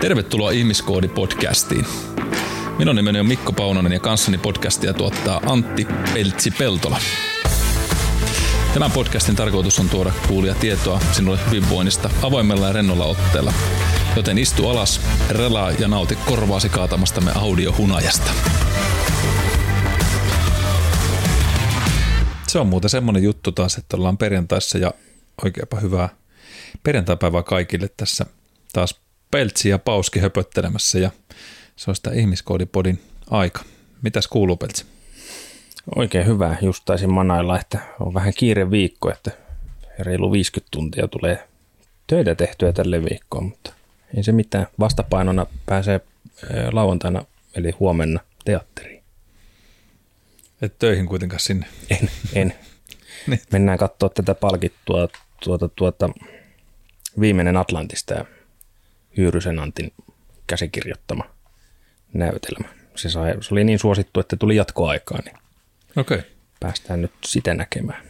Tervetuloa Ihmiskoodi-podcastiin. Minun nimeni on Mikko Paunonen ja kanssani podcastia tuottaa Antti Peltsi-Peltola. Tämän podcastin tarkoitus on tuoda kuulia tietoa sinulle hyvinvoinnista avoimella ja rennolla otteella. Joten istu alas, relaa ja nauti korvaasi kaatamastamme audiohunajasta. Se on muuten semmonen juttu taas, että ollaan perjantaissa ja oikeinpa hyvää perjantaipäivää kaikille tässä taas Peltsi ja Pauski höpöttelemässä ja se on sitä ihmiskoodipodin aika. Mitäs kuuluu Peltsi? Oikein hyvä. Just taisin manailla, että on vähän kiire viikko, että reilu 50 tuntia tulee töitä tehtyä tälle viikkoon, mutta ei se mitään. Vastapainona pääsee lauantaina eli huomenna teatteriin. Et töihin kuitenkaan sinne. En, en. niin. Mennään katsoa tätä palkittua tuota, tuota, viimeinen Atlantista ja Hyyrysen Antin käsikirjoittama näytelmä. Se, sai, se oli niin suosittu, että tuli jatkoaikaa, niin okay. päästään nyt sitä näkemään.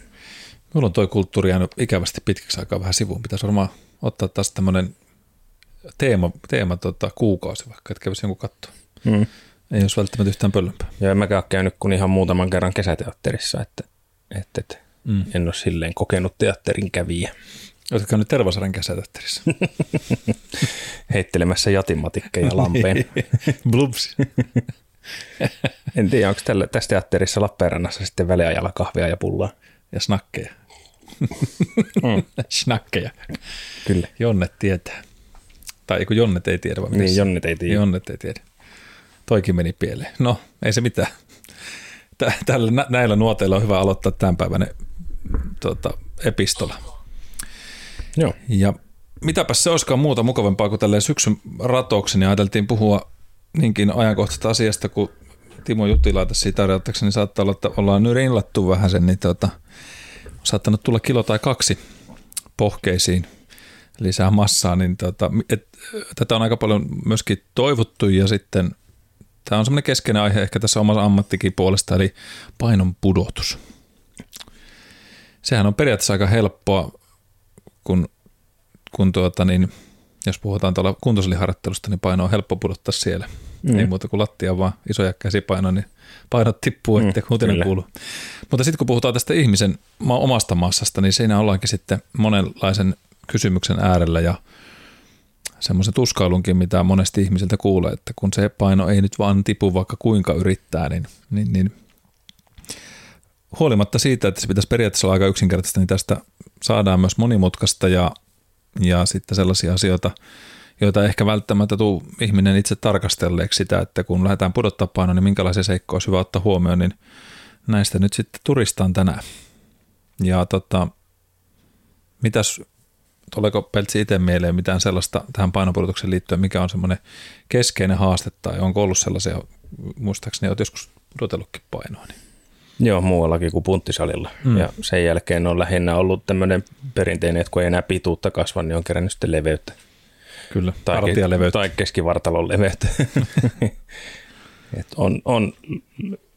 Mulla on toi kulttuuri jäänyt ikävästi pitkäksi aikaa vähän sivuun. Pitäisi varmaan ottaa taas tämmöinen teema, teema tota, kuukausi vaikka, että kävisi jonkun katsoa. Mm. Ei olisi välttämättä yhtään pöllömpää. Joo, en mäkään käynyt kuin ihan muutaman kerran kesäteatterissa, että, että, että mm. en ole silleen kokenut teatterin kävijä. Oletko käynyt Tervasaaren kesäteatterissa? Heittelemässä jatimmatikkeja lampeen. Blubs. en tiedä, onko tällä, tässä teatterissa Lappeenrannassa sitten väliajalla kahvia ja pullaa. Ja snakkeja. mm. Snakkeja. Kyllä. Jonnet tietää. Tai kun Jonnet ei tiedä, vaan Niin, Jonnet ei tiedä. Jonnet ei tiedä. Toikin meni pieleen. No, ei se mitään. Tällä, näillä nuoteilla on hyvä aloittaa tämän päivän tuota, epistola. Joo. Ja mitäpäs se olisikaan muuta mukavampaa kuin tälleen syksyn ratoksi, niin ajateltiin puhua niinkin ajankohtaisesta asiasta, kun Timo Juttila tässä siitä niin saattaa olla, että ollaan nyt rinlattu vähän sen, niin tuota, on saattanut tulla kilo tai kaksi pohkeisiin lisää massaa, niin tuota, et, tätä on aika paljon myöskin toivottu ja sitten tämä on semmoinen keskeinen aihe ehkä tässä omassa ammattikin puolesta, eli painon pudotus. Sehän on periaatteessa aika helppoa kun, kun tuota, niin, jos puhutaan tuolla kuntosaliharjoittelusta, niin paino on helppo pudottaa siellä. Mm. Ei muuta kuin lattia, vaan isoja käsipaino, niin painot tippuu, mm, ettei kuuntelen kuulu. Mutta sitten kun puhutaan tästä ihmisen omasta massasta, niin siinä ollaankin sitten monenlaisen kysymyksen äärellä ja semmoisen tuskailunkin, mitä monesti ihmisiltä kuulee, että kun se paino ei nyt vaan tipu vaikka kuinka yrittää, niin, niin, niin huolimatta siitä, että se pitäisi periaatteessa olla aika yksinkertaista, niin tästä saadaan myös monimutkaista ja, ja sitten sellaisia asioita, joita ehkä välttämättä tuu ihminen itse tarkastelleeksi sitä, että kun lähdetään pudottaa painoa, niin minkälaisia seikkoja olisi hyvä ottaa huomioon, niin näistä nyt sitten turistaan tänään. Ja tota, mitäs, tuleeko Peltsi itse mieleen mitään sellaista tähän painopudotukseen liittyen, mikä on semmoinen keskeinen haaste tai onko ollut sellaisia, muistaakseni olet joskus pudotellutkin painoa, niin Joo, muuallakin kuin punttisalilla. Mm. Ja sen jälkeen on lähinnä ollut tämmöinen perinteinen, että kun ei enää pituutta kasva, niin on kerännyt sitten leveyttä. Kyllä, tai, tai keskivartalon leveyttä. Et on, on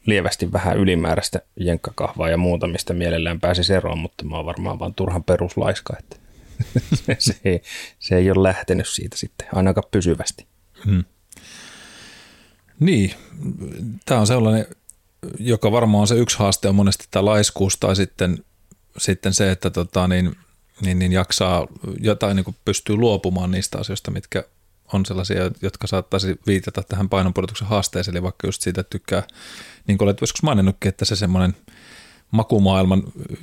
lievästi vähän ylimääräistä jenkkakahvaa ja muuta, mistä mielellään pääsi eroon, mutta mä oon varmaan vaan turhan peruslaiska, että se, ei, se ei ole lähtenyt siitä sitten ainakaan pysyvästi. Hmm. Niin, tämä on sellainen joka varmaan on se yksi haaste on monesti tämä laiskuus tai sitten, sitten se, että tota, niin, niin, niin jaksaa jotain niin pystyy luopumaan niistä asioista, mitkä on sellaisia, jotka saattaisi viitata tähän painonpudotuksen haasteeseen, eli vaikka just siitä, tykkää, niin kuin olet joskus maininnutkin, että se semmoinen makumaailman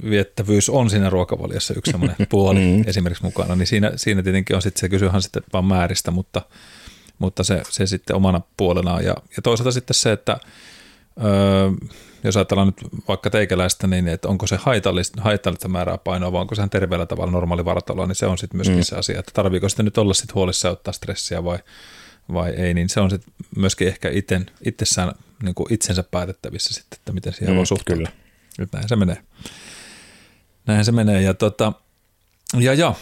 viettävyys on siinä ruokavaliossa yksi semmoinen puoli mm. esimerkiksi mukana, niin siinä, siinä tietenkin on sitten se kysyhän sitten vaan määristä, mutta, mutta se, se sitten omana puolenaan. Ja, ja toisaalta sitten se, että Öö, jos ajatellaan nyt vaikka teikäläistä, niin että onko se haitallista, haitallista määrää painoa vai onko se terveellä tavalla normaali vartaloa, niin se on sitten myöskin mm. se asia, että tarviiko sitten nyt olla sitten huolissa ottaa stressiä vai, vai ei, niin se on sitten myöskin ehkä iten, itsessään niin kuin itsensä päätettävissä sitten, että miten siihen mm, voi suhtautua. Kyllä. Nyt näin se menee. Näin se menee ja tota, ja, ja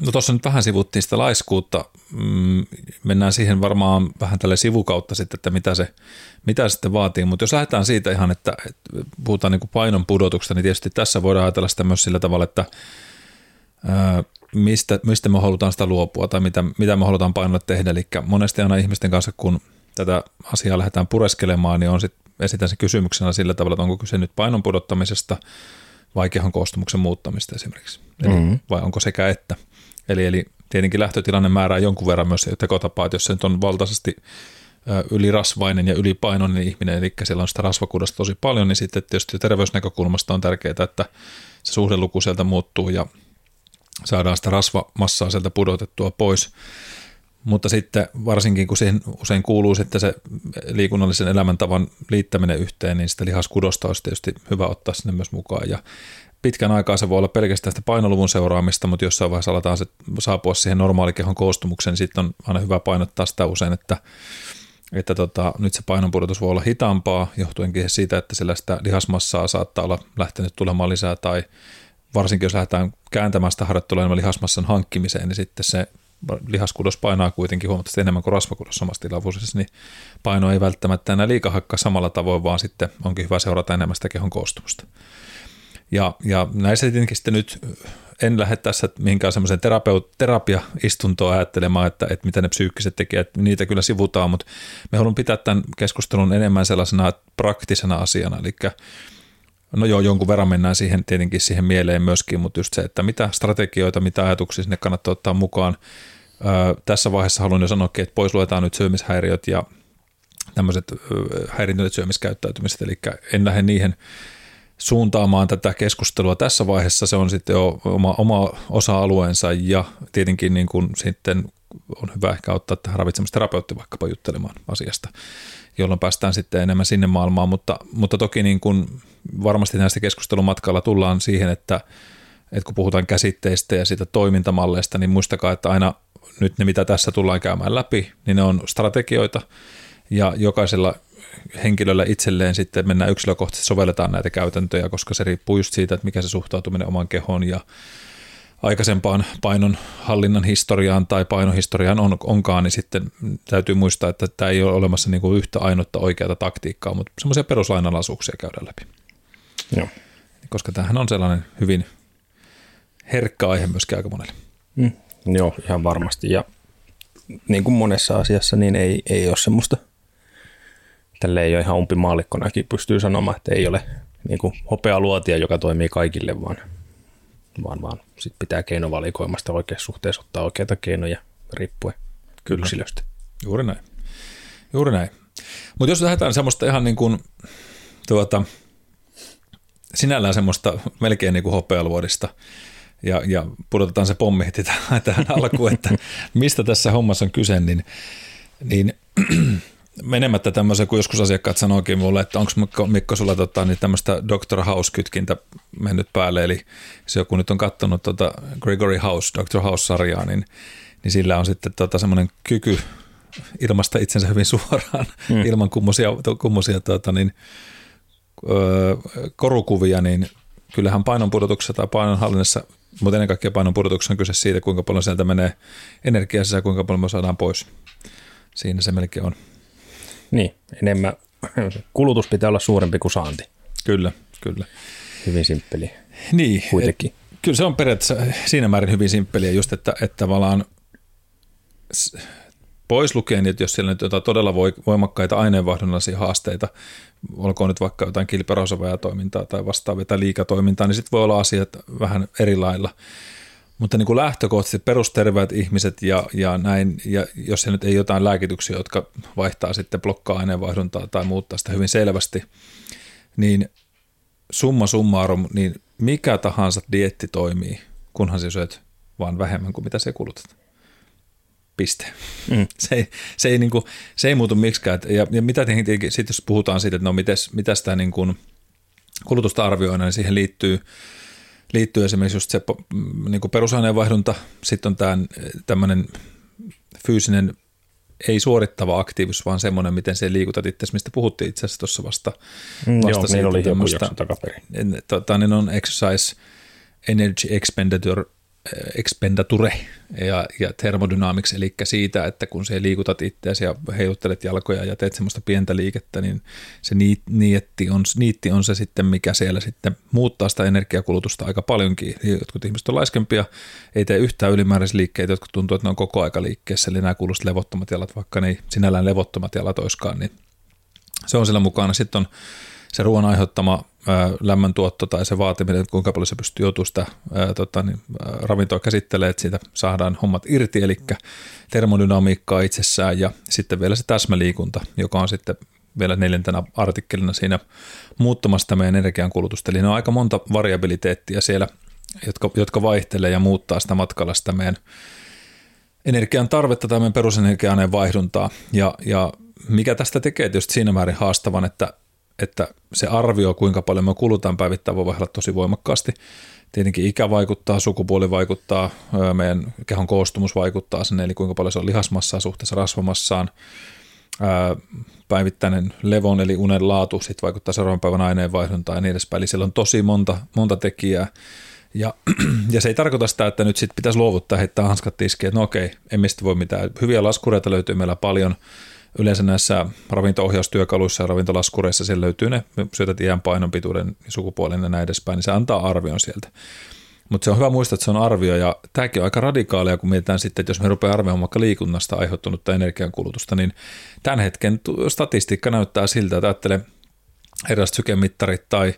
No tuossa nyt vähän sivuttiin sitä laiskuutta. Mm, mennään siihen varmaan vähän tälle sivukautta sitten, että mitä se, mitä se sitten vaatii. Mutta jos lähdetään siitä ihan, että, että puhutaan niin painon pudotuksesta, niin tietysti tässä voidaan ajatella sitä myös sillä tavalla, että ää, mistä, mistä me halutaan sitä luopua tai mitä, mitä me halutaan painolla tehdä. Eli monesti aina ihmisten kanssa, kun tätä asiaa lähdetään pureskelemaan, niin on sit, esitän se kysymyksenä sillä tavalla, että onko kyse nyt painon pudottamisesta vai kehon koostumuksen muuttamista esimerkiksi. Eli, mm-hmm. Vai onko sekä että. Eli, eli tietenkin lähtötilanne määrää jonkun verran myös tekotapaa, että jos se nyt on valtaisesti ylirasvainen ja ylipainoinen ihminen, eli siellä on sitä rasvakudosta tosi paljon, niin sitten tietysti terveysnäkökulmasta on tärkeää, että se suhdeluku sieltä muuttuu ja saadaan sitä rasvamassaa sieltä pudotettua pois. Mutta sitten varsinkin kun siihen usein kuuluu sitten se liikunnallisen elämäntavan liittäminen yhteen, niin sitä lihaskudosta olisi tietysti hyvä ottaa sinne myös mukaan. Ja pitkän aikaa se voi olla pelkästään sitä painoluvun seuraamista, mutta jossain vaiheessa aletaan se saapua siihen normaalikehon koostumukseen, niin sitten on aina hyvä painottaa sitä usein, että, että tota, nyt se painonpudotus voi olla hitaampaa, johtuenkin siitä, että sillä sitä lihasmassaa saattaa olla lähtenyt tulemaan lisää, tai varsinkin jos lähdetään kääntämään sitä harjoittelua lihasmassan hankkimiseen, niin sitten se lihaskudos painaa kuitenkin huomattavasti enemmän kuin rasvakudos samassa tilavuudessa, niin paino ei välttämättä enää liikahakka samalla tavoin, vaan sitten onkin hyvä seurata enemmän sitä kehon koostumusta. Ja, ja näissä tietenkin sitten nyt en lähde tässä mihinkään semmoisen terapeut, terapia-istuntoa ajattelemaan, että, että mitä ne psyykkiset tekijät, niitä kyllä sivutaan, mutta me haluan pitää tämän keskustelun enemmän sellaisena praktisena asiana, eli no joo, jonkun verran mennään siihen tietenkin siihen mieleen myöskin, mutta just se, että mitä strategioita, mitä ajatuksia sinne kannattaa ottaa mukaan. Öö, tässä vaiheessa haluan jo sanoa, että pois luetaan nyt syömishäiriöt ja tämmöiset häiriintyneet syömiskäyttäytymiset, eli en lähde niihin suuntaamaan tätä keskustelua tässä vaiheessa. Se on sitten jo oma, oma osa-alueensa ja tietenkin niin kuin sitten on hyvä ehkä ottaa tähän ravitsemisterapeutti vaikkapa juttelemaan asiasta, jolloin päästään sitten enemmän sinne maailmaan, mutta, mutta toki niin kuin varmasti näistä keskustelumatkalla tullaan siihen, että, että kun puhutaan käsitteistä ja siitä toimintamalleista, niin muistakaa, että aina nyt ne, mitä tässä tullaan käymään läpi, niin ne on strategioita ja jokaisella henkilöllä itselleen sitten mennään yksilökohtaisesti sovelletaan näitä käytäntöjä, koska se riippuu just siitä, että mikä se suhtautuminen oman kehoon ja aikaisempaan painon hallinnan historiaan tai painohistoriaan on, onkaan, niin sitten täytyy muistaa, että tämä ei ole olemassa niin kuin yhtä ainutta oikeata taktiikkaa, mutta semmoisia peruslainalaisuuksia käydään läpi. Joo. Koska tämähän on sellainen hyvin herkkä aihe myöskin aika monelle. Mm, joo, ihan varmasti. Ja niin kuin monessa asiassa, niin ei, ei ole semmoista tälle ei ole ihan umpimaallikkonakin pystyy sanomaan, että ei ole niin kuin hopealuotia, joka toimii kaikille, vaan, vaan, vaan sit pitää keinovalikoimasta oikeassa suhteessa ottaa oikeita keinoja riippuen Kyllä. yksilöstä. Juuri näin. Juuri näin. Mutta jos lähdetään semmoista ihan niin kuin, tuota, sinällään semmoista melkein niin kuin hopealuodista, ja, ja pudotetaan se pommi heti tähän alkuun, että mistä tässä hommassa on kyse, niin, niin menemättä tämmöisen, kun joskus asiakkaat sanoikin mulle, että onko Mikko, Mikko sulla tota, niin tämmöistä Dr. House-kytkintä mennyt päälle, eli se joku nyt on katsonut tota Gregory House, Dr. House-sarjaa, niin, niin sillä on sitten tota semmoinen kyky ilmasta itsensä hyvin suoraan mm. ilman kummosia, kummosia tota, niin, ö, korukuvia, niin kyllähän painonpudotuksessa tai painonhallinnassa, mutta ennen kaikkea painonpudotuksessa on kyse siitä, kuinka paljon sieltä menee energiaa sisään, kuinka paljon me saadaan pois. Siinä se melkein on. Niin, enemmän kulutus pitää olla suurempi kuin saanti. Kyllä, kyllä. Hyvin simppeli. Niin, kuitenkin. Et, kyllä se on periaatteessa siinä määrin hyvin simppeliä just, että, että tavallaan pois lukien, että jos siellä nyt jotain todella voimakkaita aineenvaihdunnallisia haasteita, olkoon nyt vaikka jotain kilperosavaa toimintaa tai vastaavia tai liikatoimintaa, niin sitten voi olla asiat vähän eri lailla. Mutta niin kuin lähtökohtaisesti perusterveet ihmiset ja, ja näin, ja jos se nyt ei jotain lääkityksiä, jotka vaihtaa sitten blokkaa aineenvaihduntaa tai muuttaa sitä hyvin selvästi, niin summa summarum, niin mikä tahansa dietti toimii, kunhan se syöt vaan vähemmän kuin mitä se kulutat. Piste. Mm. Se, ei, se, ei, niin kuin, se ei muutu miksikään. Ja, ja mitä tietenkin, sit jos puhutaan siitä, että no mites, mitä sitä niin kuin kulutusta arvioidaan, niin siihen liittyy – liittyy esimerkiksi just se mm, niin kuin perusaineenvaihdunta, sitten on tämä tämmöinen fyysinen ei suorittava aktiivisuus, vaan semmoinen, miten se liikutat itse, mistä puhuttiin itse asiassa tuossa vasta. Mm, vasta joo, niin oli joku jakso takaperin. Tota, niin on exercise energy expenditure expendature ja, ja thermodynamics, eli siitä, että kun se liikutat itseäsi ja heiluttelet jalkoja ja teet semmoista pientä liikettä, niin se niitti on, niitti on se sitten, mikä siellä sitten muuttaa sitä energiakulutusta aika paljonkin. Jotkut ihmiset on laiskempia, ei tee yhtään ylimääräisliikkeitä, jotkut tuntuu, että ne on koko aika liikkeessä, eli nämä kuuluisivat levottomat jalat, vaikka ne ei sinällään levottomat jalat olisikaan, niin se on siellä mukana. Sitten on se ruoan aiheuttama lämmöntuotto tai se vaatiminen, että kuinka paljon se pystyy joutumaan sitä ää, tota, niin, ravintoa käsittelemään, että siitä saadaan hommat irti, eli termodynamiikkaa itsessään ja sitten vielä se täsmäliikunta, joka on sitten vielä neljäntenä artikkelina siinä muuttamasta meidän energiankulutusta. Eli ne on aika monta variabiliteettia siellä, jotka, jotka vaihtelee ja muuttaa sitä matkalla sitä meidän energian tarvetta tai meidän perusenergia vaihduntaa. Ja, ja mikä tästä tekee tietysti siinä määrin haastavan, että että se arvio, kuinka paljon me kulutaan päivittäin, voi vaihdella tosi voimakkaasti. Tietenkin ikä vaikuttaa, sukupuoli vaikuttaa, meidän kehon koostumus vaikuttaa sinne, eli kuinka paljon se on lihasmassaa suhteessa rasvamassaan. Päivittäinen levon eli unen laatu sit vaikuttaa seuraavan päivän aineenvaihduntaan ja niin edespäin. Eli siellä on tosi monta, monta tekijää. Ja, ja se ei tarkoita sitä, että nyt sit pitäisi luovuttaa heittää hanskat tiskiin, että no okei, emme sitten voi mitään. Hyviä laskureita löytyy meillä paljon – yleensä näissä ravinto-ohjaustyökaluissa ja ravintolaskureissa siellä löytyy ne, syötät iän, painon, pituuden, sukupuolen ja näin edespäin, niin se antaa arvion sieltä. Mutta se on hyvä muistaa, että se on arvio ja tämäkin on aika radikaalia, kun mietitään sitten, että jos me rupeaa arvioimaan vaikka liikunnasta aiheuttunutta energiankulutusta, niin tämän hetken statistiikka näyttää siltä, että ajattelee erilaiset sykemittarit tai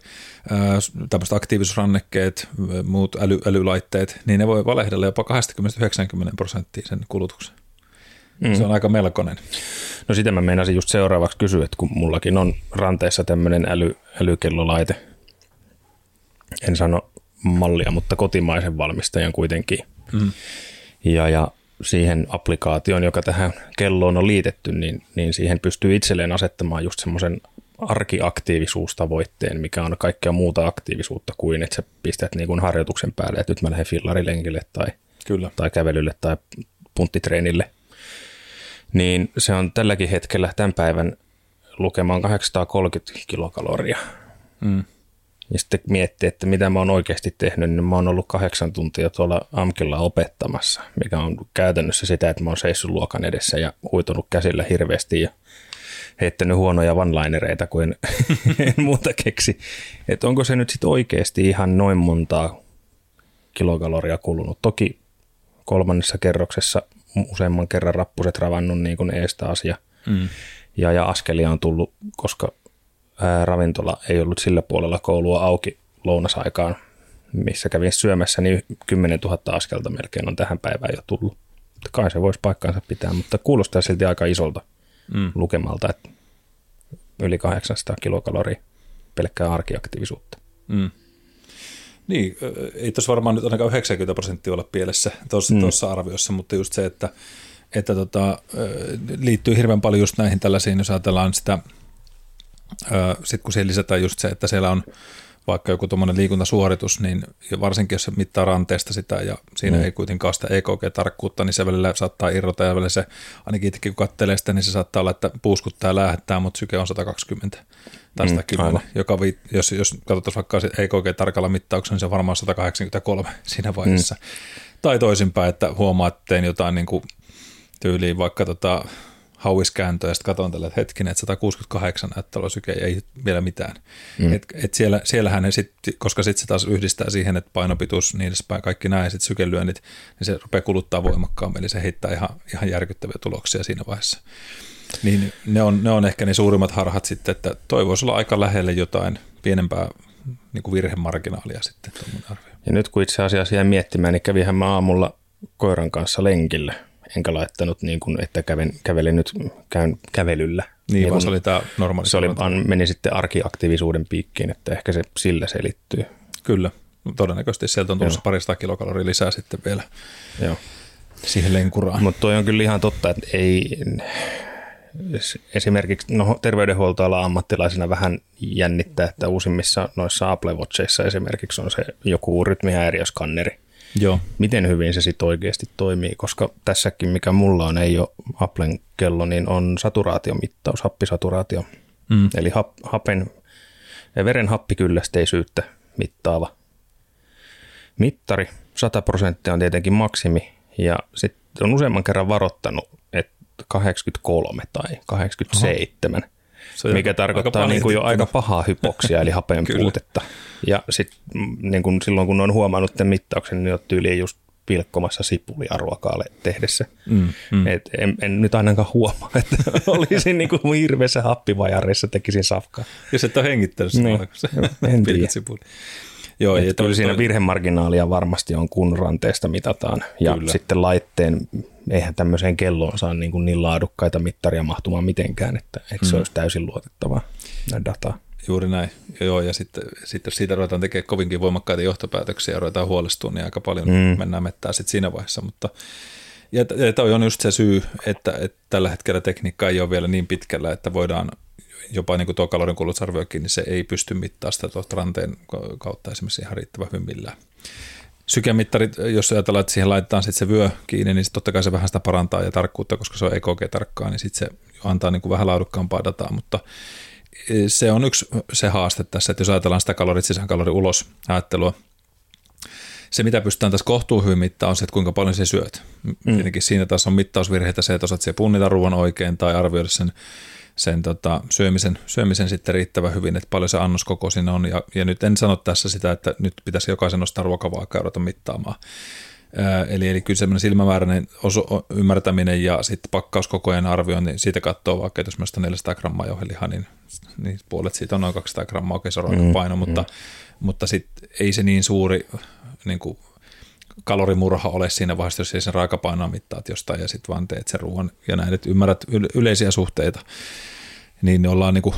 tämmöiset aktiivisuusrannekkeet, muut äly, älylaitteet, niin ne voi valehdella jopa 20-90 prosenttia sen kulutuksen. Mm. Se on aika melkoinen. No sitä mä meinasin just seuraavaksi kysyä, että kun mullakin on ranteessa tämmöinen äly, älykellolaite, en sano mallia, mutta kotimaisen valmistajan kuitenkin. Mm. Ja, ja siihen applikaatioon, joka tähän kelloon on liitetty, niin, niin siihen pystyy itselleen asettamaan just semmoisen arkiaktiivisuustavoitteen, mikä on kaikkea muuta aktiivisuutta kuin, että sä pistät niin kuin harjoituksen päälle, että nyt mä lähden fillarilenkille tai, Kyllä. tai kävelylle tai punttitreenille – niin se on tälläkin hetkellä tämän päivän lukemaan 830 kilokaloria. Mm. Ja sitten miettii, että mitä mä oon oikeasti tehnyt, niin mä oon ollut kahdeksan tuntia tuolla AMKilla opettamassa, mikä on käytännössä sitä, että mä oon seissyt luokan edessä ja huitunut käsillä hirveästi ja heittänyt huonoja vanlainereita, kun en, en muuta keksi. Että onko se nyt sitten oikeasti ihan noin montaa kilokaloria kulunut. Toki kolmannessa kerroksessa useamman kerran rappuset ravannut niin kuin eestä asia. Mm. Ja, ja askelia on tullut, koska ää, ravintola ei ollut sillä puolella koulua auki lounasaikaan, missä kävin syömässä, niin 10 000 askelta melkein on tähän päivään jo tullut. Kai se voisi paikkaansa pitää, mutta kuulostaa silti aika isolta mm. lukemalta, että yli 800 kilokaloria pelkkää arkiaktiivisuutta. Mm. Niin, ei tuossa varmaan nyt ainakaan 90 prosenttia olla pielessä tuossa, mm. tuossa arviossa, mutta just se, että, että tota, liittyy hirveän paljon just näihin tällaisiin, jos ajatellaan sitä, sitten kun siihen lisätään just se, että siellä on vaikka joku tuommoinen liikuntasuoritus, niin varsinkin jos se mittaa ranteesta sitä ja siinä mm. ei kuitenkaan sitä EKG-tarkkuutta, niin se välillä saattaa irrota ja välillä se, ainakin itsekin kun katselee sitä, niin se saattaa olla, että puuskuttaa ja lähettää, mutta syke on 120 tai 110, mm, joka vi, jos, jos katsotaan vaikka EKG tarkalla mittauksella, niin se on varmaan 183 siinä vaiheessa. Mm. Tai toisinpäin, että huomaa, että tein jotain niin kuin tyyliin vaikka tota, hauiskääntöä ja sitten katson tällä, että hetkinen, että 168 näyttää syke ei vielä mitään. Mm. Et, et siellä, siellähän ne sit, koska sitten se taas yhdistää siihen, että painopituus, niin edespäin, kaikki nämä ja sitten sykelyönnit, niin se rupeaa kuluttaa voimakkaammin, eli se heittää ihan, ihan järkyttäviä tuloksia siinä vaiheessa. Niin ne on, ne on ehkä ne suurimmat harhat sitten, että toivoisi olla aika lähelle jotain pienempää niin kuin virhemarginaalia sitten arvio. Ja nyt kun itse asiassa jäin miettimään, niin kävihän mä aamulla koiran kanssa lenkille – enkä laittanut, niin kuin, että käven, kävelin nyt, käyn kävelyllä. Niin, niin vaan se oli tämä normaali. Se oli, vaan meni sitten arkiaktiivisuuden piikkiin, että ehkä se sillä selittyy. Kyllä, todennäköisesti sieltä on tulossa parista kilokaloria lisää sitten vielä Joo. siihen lenkuraan. Mutta toi on kyllä ihan totta, että ei, esimerkiksi no, terveydenhuoltoala ammattilaisena vähän jännittää, että uusimmissa noissa Apple Watcheissa esimerkiksi on se joku rytmihäiriöskanneri, Joo. miten hyvin se sitten oikeasti toimii, koska tässäkin, mikä mulla on, ei ole Applen kello, niin on saturaatiomittaus, happisaturaatio. Mm. Eli hap, hapen, veren happikyllästeisyyttä mittaava mittari. 100 prosenttia on tietenkin maksimi ja sitten on useamman kerran varoittanut, että 83 tai 87, Oho. Se mikä tarkoittaa niin kuin jo aika pahaa hypoksia eli hapen puutetta. Ja sitten mm, niin kuin silloin kun on huomannut tämän mittauksen, niin on tyyliin just pilkkomassa sipulia ruokaalle tehdessä. Mm, mm. Et en, en, nyt ainakaan huomaa, että olisin niin kuin hirveässä happivajarissa tekisin safkaa. Jos et ole hengittänyt niin, en tiedä. Joo, ja kyllä siinä virhemarginaalia varmasti on, kun ranteesta mitataan. Ja kyllä. sitten laitteen, eihän tämmöiseen kelloon saa niin, kuin niin laadukkaita mittaria mahtumaan mitenkään, että, että mm. se olisi täysin luotettavaa dataa. Juuri näin. Joo, ja sitten, sitten jos siitä ruvetaan tekemään kovinkin voimakkaita johtopäätöksiä ja ruvetaan huolestumaan, niin aika paljon mm. mennään mettää sitten siinä vaiheessa. Mutta, ja, ja tämä on just se syy, että, että tällä hetkellä tekniikka ei ole vielä niin pitkällä, että voidaan jopa niin kuin tuo kalorinkulutusarviokin, niin se ei pysty mittaamaan sitä tuosta ranteen kautta esimerkiksi ihan riittävän hyvin millään. Sykemittarit, jos ajatellaan, että siihen laitetaan sitten se vyö kiinni, niin totta kai se vähän sitä parantaa ja tarkkuutta, koska se on EKG-tarkkaa, niin sitten se antaa niin kuin vähän laadukkaampaa dataa, mutta se on yksi se haaste tässä, että jos ajatellaan sitä kalorit sisään, kalori ulos ajattelua, se, mitä pystytään tässä kohtuu hyvin mittaa, on se, että kuinka paljon se syöt. Mm. Tietenkin siinä taas on mittausvirheitä se, että osaat se punnita ruoan oikein tai arvioida sen, sen tota, syömisen, syömisen sitten riittävän hyvin, että paljon se annoskoko siinä on. Ja, ja nyt en sano tässä sitä, että nyt pitäisi jokaisen nostaa ruokavaakaa ruveta mittaamaan. Eli, eli kyllä semmoinen silmämääräinen osu, ymmärtäminen ja sitten pakkauskokojen arviointi, siitä katsoo vaikka, että jos mä 400 grammaa jauhelihaa, niin, niin puolet siitä on noin 200 grammaa, okei se on mm, paino, mm. mutta, mutta sitten ei se niin suuri niin kuin, kalorimurha ole siinä vaiheessa, jos ei sen raakapainoa mittaat jostain ja sitten vaan teet sen ruoan ja näin, että ymmärrät yleisiä suhteita, niin ollaan niin kuin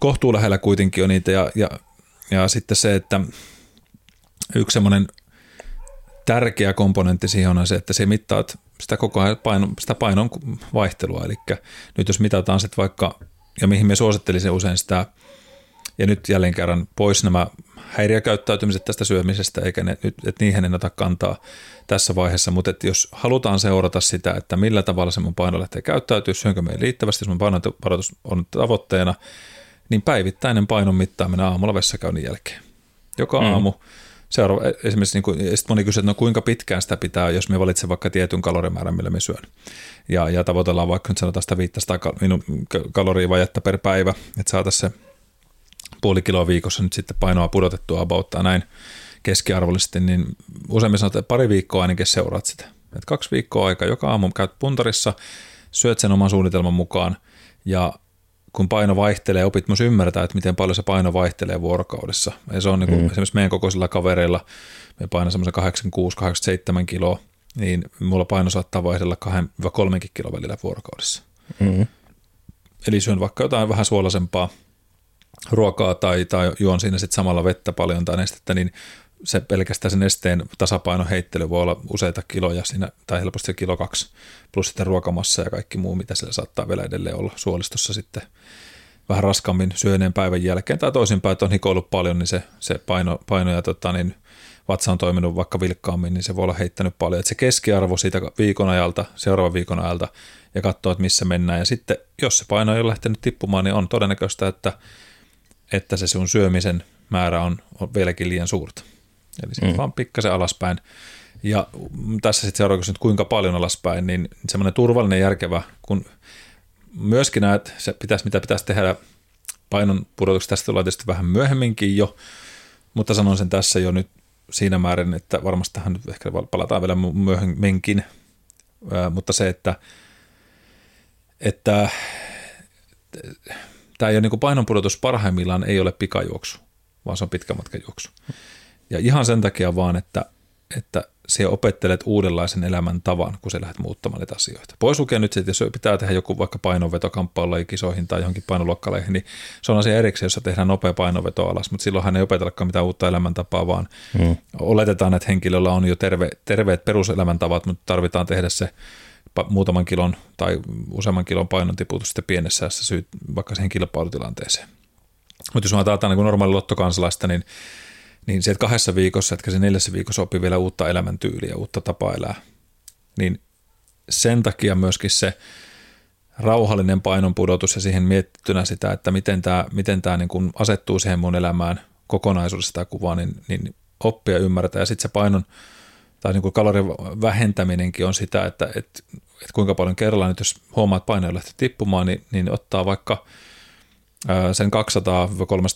kohtuu lähellä kuitenkin jo niitä. Ja, ja, ja sitten se, että yksi semmoinen tärkeä komponentti siihen on se, että se mittaat sitä koko ajan paino, sitä painon vaihtelua. Eli nyt jos mitataan sitten vaikka, ja mihin me suosittelisin usein sitä, ja nyt jälleen kerran pois nämä häiriökäyttäytymiset tästä syömisestä, eikä ne, nyt, että niihin en ota kantaa tässä vaiheessa, mutta että jos halutaan seurata sitä, että millä tavalla se mun paino lähtee käyttäytyä, syönkö meidän riittävästi, jos mun painovaroitus on tavoitteena, niin päivittäinen painon mittaaminen aamulla vessakäynnin jälkeen. Joka mm. aamu seuraava, esimerkiksi niin kuin, sit moni kysyy, että no kuinka pitkään sitä pitää, jos me valitsen vaikka tietyn kalorimäärän, millä me syön. Ja, ja tavoitellaan vaikka nyt sanotaan sitä 500 kaloria vajetta per päivä, että saataisiin se puoli kiloa viikossa nyt sitten painoa pudotettua abauttaa näin keskiarvollisesti, niin useimmin sanotaan, että pari viikkoa ainakin seuraat sitä. Että kaksi viikkoa aika, joka aamu käyt puntarissa, syöt sen oman suunnitelman mukaan ja kun paino vaihtelee, opit myös ymmärtää, että miten paljon se paino vaihtelee vuorokaudessa. Ja se on niin kuin, mm. esimerkiksi meidän kokoisilla kavereilla, me paino semmoisen 86-87 kiloa, niin mulla paino saattaa vaihdella 2-3 kilon välillä vuorokaudessa. Mm. Eli syön vaikka jotain vähän suolaisempaa ruokaa tai, tai juon siinä sitten samalla vettä paljon tai nestettä, niin se pelkästään sen nesteen tasapainon heittely voi olla useita kiloja siinä, tai helposti kilo kaksi, plus sitten ruokamassa ja kaikki muu, mitä sillä saattaa vielä edelleen olla suolistossa sitten vähän raskaammin syöneen päivän jälkeen, tai toisinpäin, että on hikoillut paljon, niin se, se paino, paino ja tota, niin vatsa on toiminut vaikka vilkkaammin, niin se voi olla heittänyt paljon. Että se keskiarvo siitä viikon ajalta, seuraavan viikon ajalta, ja katsoa, että missä mennään. Ja sitten, jos se paino ei ole lähtenyt tippumaan, niin on todennäköistä, että, että se sun syömisen määrä on, on vieläkin liian suurta. Eli sitten mm. vaan pikkasen alaspäin. Ja tässä sitten seuraavaksi että kuinka paljon alaspäin, niin semmoinen turvallinen järkevä, kun myöskin näet, se pitäisi, mitä pitäisi tehdä painon pudotuksesta, tästä tulee tietysti vähän myöhemminkin jo, mutta sanon sen tässä jo nyt siinä määrin, että varmasti tähän nyt ehkä palataan vielä myöhemminkin, mutta se, että, että tämä ei ole niin painonpudotus parhaimmillaan ei ole pikajuoksu, vaan se on pitkä juoksu. Ja ihan sen takia vaan, että, että se opettelet uudenlaisen elämän tavan, kun sä lähdet muuttamaan niitä asioita. Pois lukee nyt että jos pitää tehdä joku vaikka painonvetokamppailu kisoihin tai johonkin painoluokkaleihin, niin se on asia erikseen, jossa tehdään nopea painonveto alas, mutta silloin hän ei opetellakaan mitään uutta elämäntapaa, vaan hmm. oletetaan, että henkilöllä on jo terve, terveet peruselämäntavat, mutta tarvitaan tehdä se muutaman kilon tai useamman kilon painon tiputus sitten pienessä syyt vaikka siihen kilpailutilanteeseen. Mutta jos ajatellaan niin normaali lottokansalaista, niin niin se, että kahdessa viikossa, että se neljässä viikossa oppii vielä uutta elämäntyyliä, uutta tapaa elää, niin sen takia myöskin se rauhallinen painonpudotus ja siihen mietittynä sitä, että miten tämä, miten tämä niin kuin asettuu siihen mun elämään kokonaisuudessa tämä kuva, niin, niin oppia ymmärtää ja sitten se painon tai niin kuin kalorin vähentäminenkin on sitä, että, että, että kuinka paljon kerralla nyt jos huomaat paino lähtee tippumaan, niin, niin ottaa vaikka sen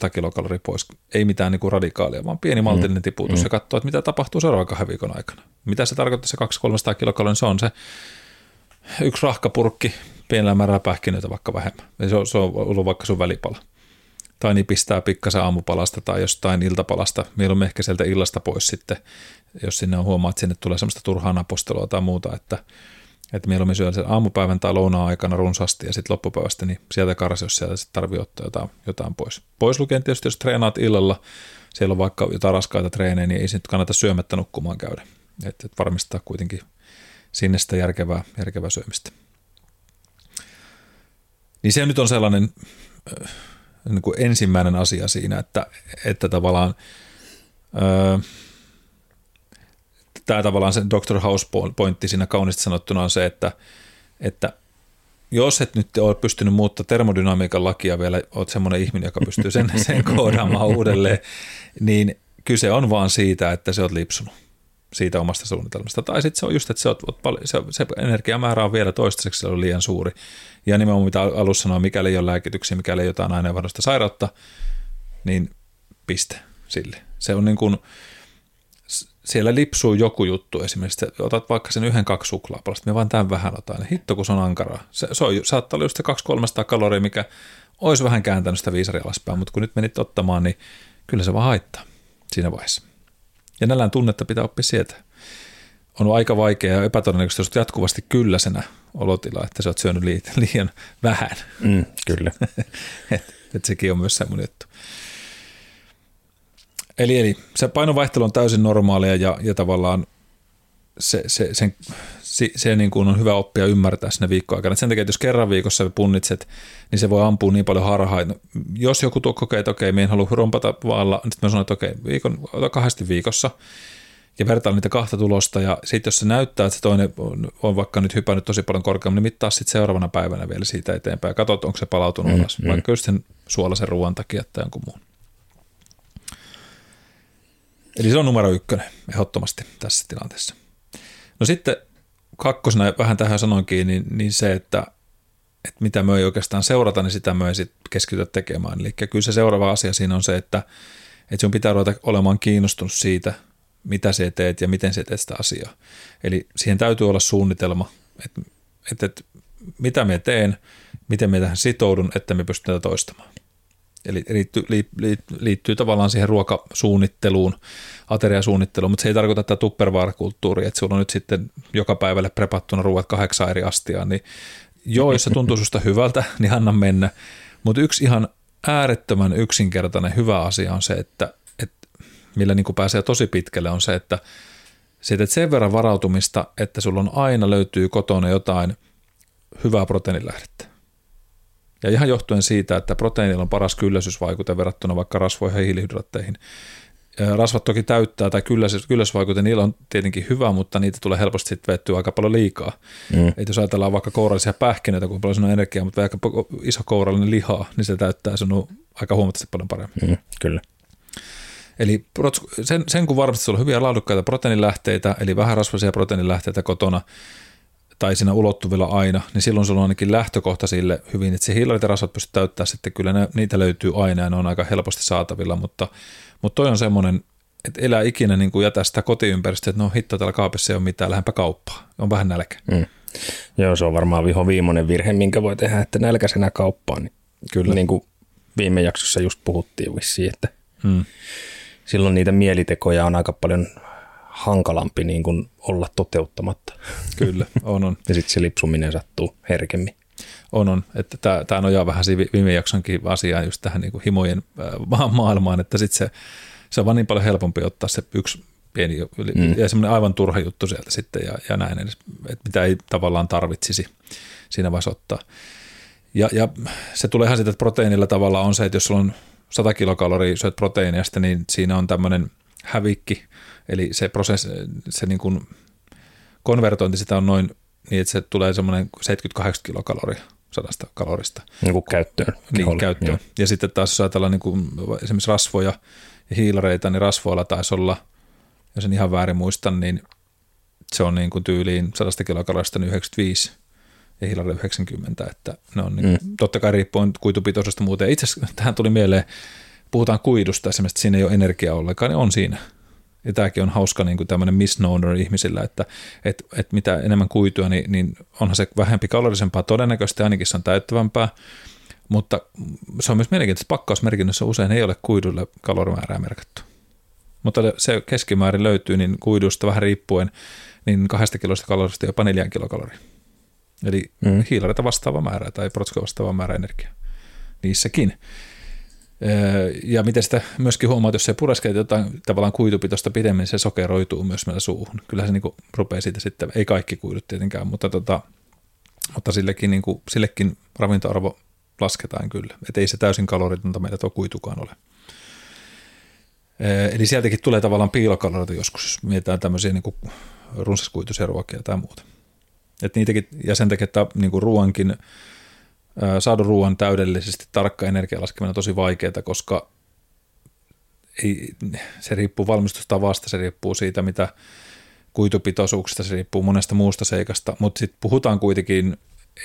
200-300 kilokaloria pois. Ei mitään niin kuin radikaalia, vaan pieni maltillinen mm. tiputus mm. ja katsoo, että mitä tapahtuu seuraavan kahden viikon aikana. Mitä se tarkoittaa se 200-300 kilokaloria, se on se yksi rahkapurkki pienellä määrällä pähkinöitä vaikka vähemmän. se on, se on ollut vaikka sun välipala. Tai niin pistää pikkasen aamupalasta tai jostain iltapalasta, mieluummin ehkä sieltä illasta pois sitten, jos sinne on huomaa, että sinne tulee semmoista turhaa napostelua tai muuta, että, että mieluummin syö sen aamupäivän tai lounaan aikana runsaasti ja sitten loppupäivästä, niin sieltä karsi, jos sieltä sitten tarvii ottaa jotain, jotain pois. Pois lukien tietysti, jos treenaat illalla, siellä on vaikka jotain raskaita treenejä, niin ei sitten kannata syömättä nukkumaan käydä. Että et varmistaa kuitenkin sinne sitä järkevää, järkevää syömistä. Niin se nyt on sellainen niin kuin ensimmäinen asia siinä, että, että tavallaan äh, tämä tavallaan se Dr. House pointti siinä kauniisti sanottuna on se, että, että jos et nyt ole pystynyt muuttaa termodynamiikan lakia vielä, olet semmoinen ihminen, joka pystyy sen, sen koodaamaan uudelleen, niin kyse on vaan siitä, että se on lipsunut siitä omasta suunnitelmasta. Tai sitten se on just, että se, on, se, se energiamäärä on vielä toistaiseksi se on liian suuri. Ja nimenomaan mitä alussa sanoo, mikäli ei ole lääkityksiä, mikäli ei jotain aineenvaihdasta sairautta, niin piste sille. Se on niin kuin, siellä lipsuu joku juttu esimerkiksi, otat vaikka sen yhden kaksi suklaapalasta, me vaan tämän vähän otan, hitto kun se on ankaraa. Se, se on, saattaa olla just se 200-300 kaloria, mikä olisi vähän kääntänyt sitä viisari alaspäin, mutta kun nyt menit ottamaan, niin kyllä se vaan haittaa siinä vaiheessa. Ja nälän tunnetta pitää oppia sieltä. On aika vaikea ja epätodennäköistä, jos jatkuvasti kylläisenä olotila, että sä oot syönyt liian, liian vähän. Mm, kyllä. et, et sekin on myös semmoinen juttu. Eli, eli se painovaihtelu on täysin normaalia ja, ja tavallaan se, se, sen, se, se niin kuin on hyvä oppia ymmärtää sinne viikkoaikana. Sen takia, että jos kerran viikossa punnitset, niin se voi ampua niin paljon harhaa. No, jos joku tuo kokee, että okei, minä en halua rompata vaalla, niin sitten mä sanon, että okei, viikon, kahdesti viikossa ja vertaa niitä kahta tulosta. Ja sitten jos se näyttää, että se toinen on, on vaikka nyt hypännyt tosi paljon korkeammin, niin mittaa sitten seuraavana päivänä vielä siitä eteenpäin. Ja katsot, onko se palautunut mm, alas, mm. vaikka just sen suolaisen ruoan takia tai jonkun muun. Eli se on numero ykkönen ehdottomasti tässä tilanteessa. No sitten kakkosena, vähän tähän sanoinkin, niin, niin se, että, että mitä me ei oikeastaan seurata, niin sitä me ei sit keskitytä tekemään. Eli kyllä se seuraava asia siinä on se, että, että sun pitää ruveta olemaan kiinnostunut siitä, mitä sä teet ja miten sä teet sitä asiaa. Eli siihen täytyy olla suunnitelma, että, että, että mitä me teen, miten me tähän sitoudun, että me pystytään toistamaan. Eli liittyy, liittyy, liittyy tavallaan siihen ruokasuunnitteluun, ateriasuunnitteluun, mutta se ei tarkoita tätä tupperware-kulttuuria, että sulla on nyt sitten joka päivälle prepattuna ruoat kahdeksan eri astiaa, niin joo, jos se tuntuu susta hyvältä, niin anna mennä. Mutta yksi ihan äärettömän yksinkertainen hyvä asia on se, että, että millä niin kuin pääsee tosi pitkälle, on se, että siitä sen verran varautumista, että sulla on aina löytyy kotona jotain hyvää proteiinilähdettä. Ja ihan johtuen siitä, että proteiinilla on paras kylläisyysvaikute verrattuna vaikka rasvoihin ja hiilihydraatteihin. Rasvat toki täyttää tai kylläisyys, kylläisyysvaikute, niillä on tietenkin hyvä, mutta niitä tulee helposti sitten vettyä aika paljon liikaa. Mm. Et jos ajatellaan vaikka kourallisia pähkinöitä, kun paljon on energiaa, mutta vaikka iso kourallinen lihaa, niin se täyttää sinun aika huomattavasti paljon paremmin. Mm, kyllä. Eli sen, sen kun varmasti sulla on hyviä laadukkaita proteiinilähteitä, eli vähän rasvaisia proteiinilähteitä kotona, tai siinä ulottuvilla aina, niin silloin sulla on ainakin lähtökohta sille hyvin, että se hiilarit ja rasvat pystyt täyttämään sitten, kyllä ne, niitä löytyy aina ja ne on aika helposti saatavilla, mutta, mutta toi on semmoinen, että elää ikinä niin kuin jätä sitä kotiympäristöä, että no hitto täällä kaapissa ei ole mitään, lähempä kauppaa, on vähän nälkä. Mm. Joo, se on varmaan viho viimeinen virhe, minkä voi tehdä, että nälkäisenä kauppaan. Niin Kyllä. Niin kuin viime jaksossa just puhuttiin vissiin, että mm. silloin niitä mielitekoja on aika paljon hankalampi niin kuin olla toteuttamatta. Kyllä, on on. ja sitten se lipsuminen sattuu herkemmin. On on, että tämä, tämä nojaa vähän viime jaksonkin asiaan just tähän niin kuin himojen maailmaan, että sitten se, se on vaan niin paljon helpompi ottaa se yksi pieni mm. ja semmoinen aivan turha juttu sieltä sitten ja, ja näin, että mitä ei tavallaan tarvitsisi siinä vaiheessa ottaa. Ja, ja se tulee ihan siitä, että proteiinilla tavalla on se, että jos sulla on 100 kilokaloria syöt proteiiniasta, niin siinä on tämmöinen hävikki Eli se prosessi, se niin kuin konvertointi sitä on noin niin, että se tulee semmoinen 70-80 kilokaloria sadasta kalorista. Niin kuin käyttöön. Niin, käyttöön. Joo. Ja sitten taas jos ajatellaan niin kuin esimerkiksi rasvoja ja hiilareita, niin rasvoilla taisi olla, jos en ihan väärin muista, niin se on niin kuin tyyliin 100 kilokalorista 95 ja hiilari 90, että ne on niin, mm. totta kai riippuen kuitupitoisesta muuten. Itse asiassa tähän tuli mieleen, puhutaan kuidusta esimerkiksi, että siinä ei ole energiaa ollenkaan, niin on siinä. Ja tämäkin on hauska niin kuin tämmöinen misnomer ihmisillä, että, että, että mitä enemmän kuitua, niin, niin onhan se vähempi kalorisempaa todennäköisesti, ainakin se on täyttävämpää, mutta se on myös mielenkiintoista, että pakkausmerkinnössä usein ei ole kuidulle kalorimäärää merkattu. Mutta se keskimäärin löytyy niin kuidusta vähän riippuen niin kahdesta kilosta kalorista jopa neljän kilokaloria. Eli mm. hiilareita vastaava määrä tai protskoa vastaava määrä energiaa niissäkin. Ja miten sitä myöskin huomaat, jos se pureskee jotain tavallaan kuitupitosta pidemmin, se sokeroituu myös meillä suuhun. Kyllä se niin rupeaa siitä sitten, ei kaikki kuidut tietenkään, mutta, tota, mutta sillekin, niin kuin, sillekin ravintoarvo lasketaan kyllä. Että ei se täysin kaloritonta meillä tuo kuitukaan ole. Eli sieltäkin tulee tavallaan piilokaloreita joskus, jos mietitään tämmöisiä niin kuin runsaskuituisia ruokia tai muuta. Et niitäkin, ja sen takia, että niin kuin ruoankin, saadun ruoan täydellisesti tarkka energialaskeminen on tosi vaikeaa, koska ei, se riippuu valmistustavasta, se riippuu siitä, mitä kuitupitoisuuksista, se riippuu monesta muusta seikasta, mutta sitten puhutaan kuitenkin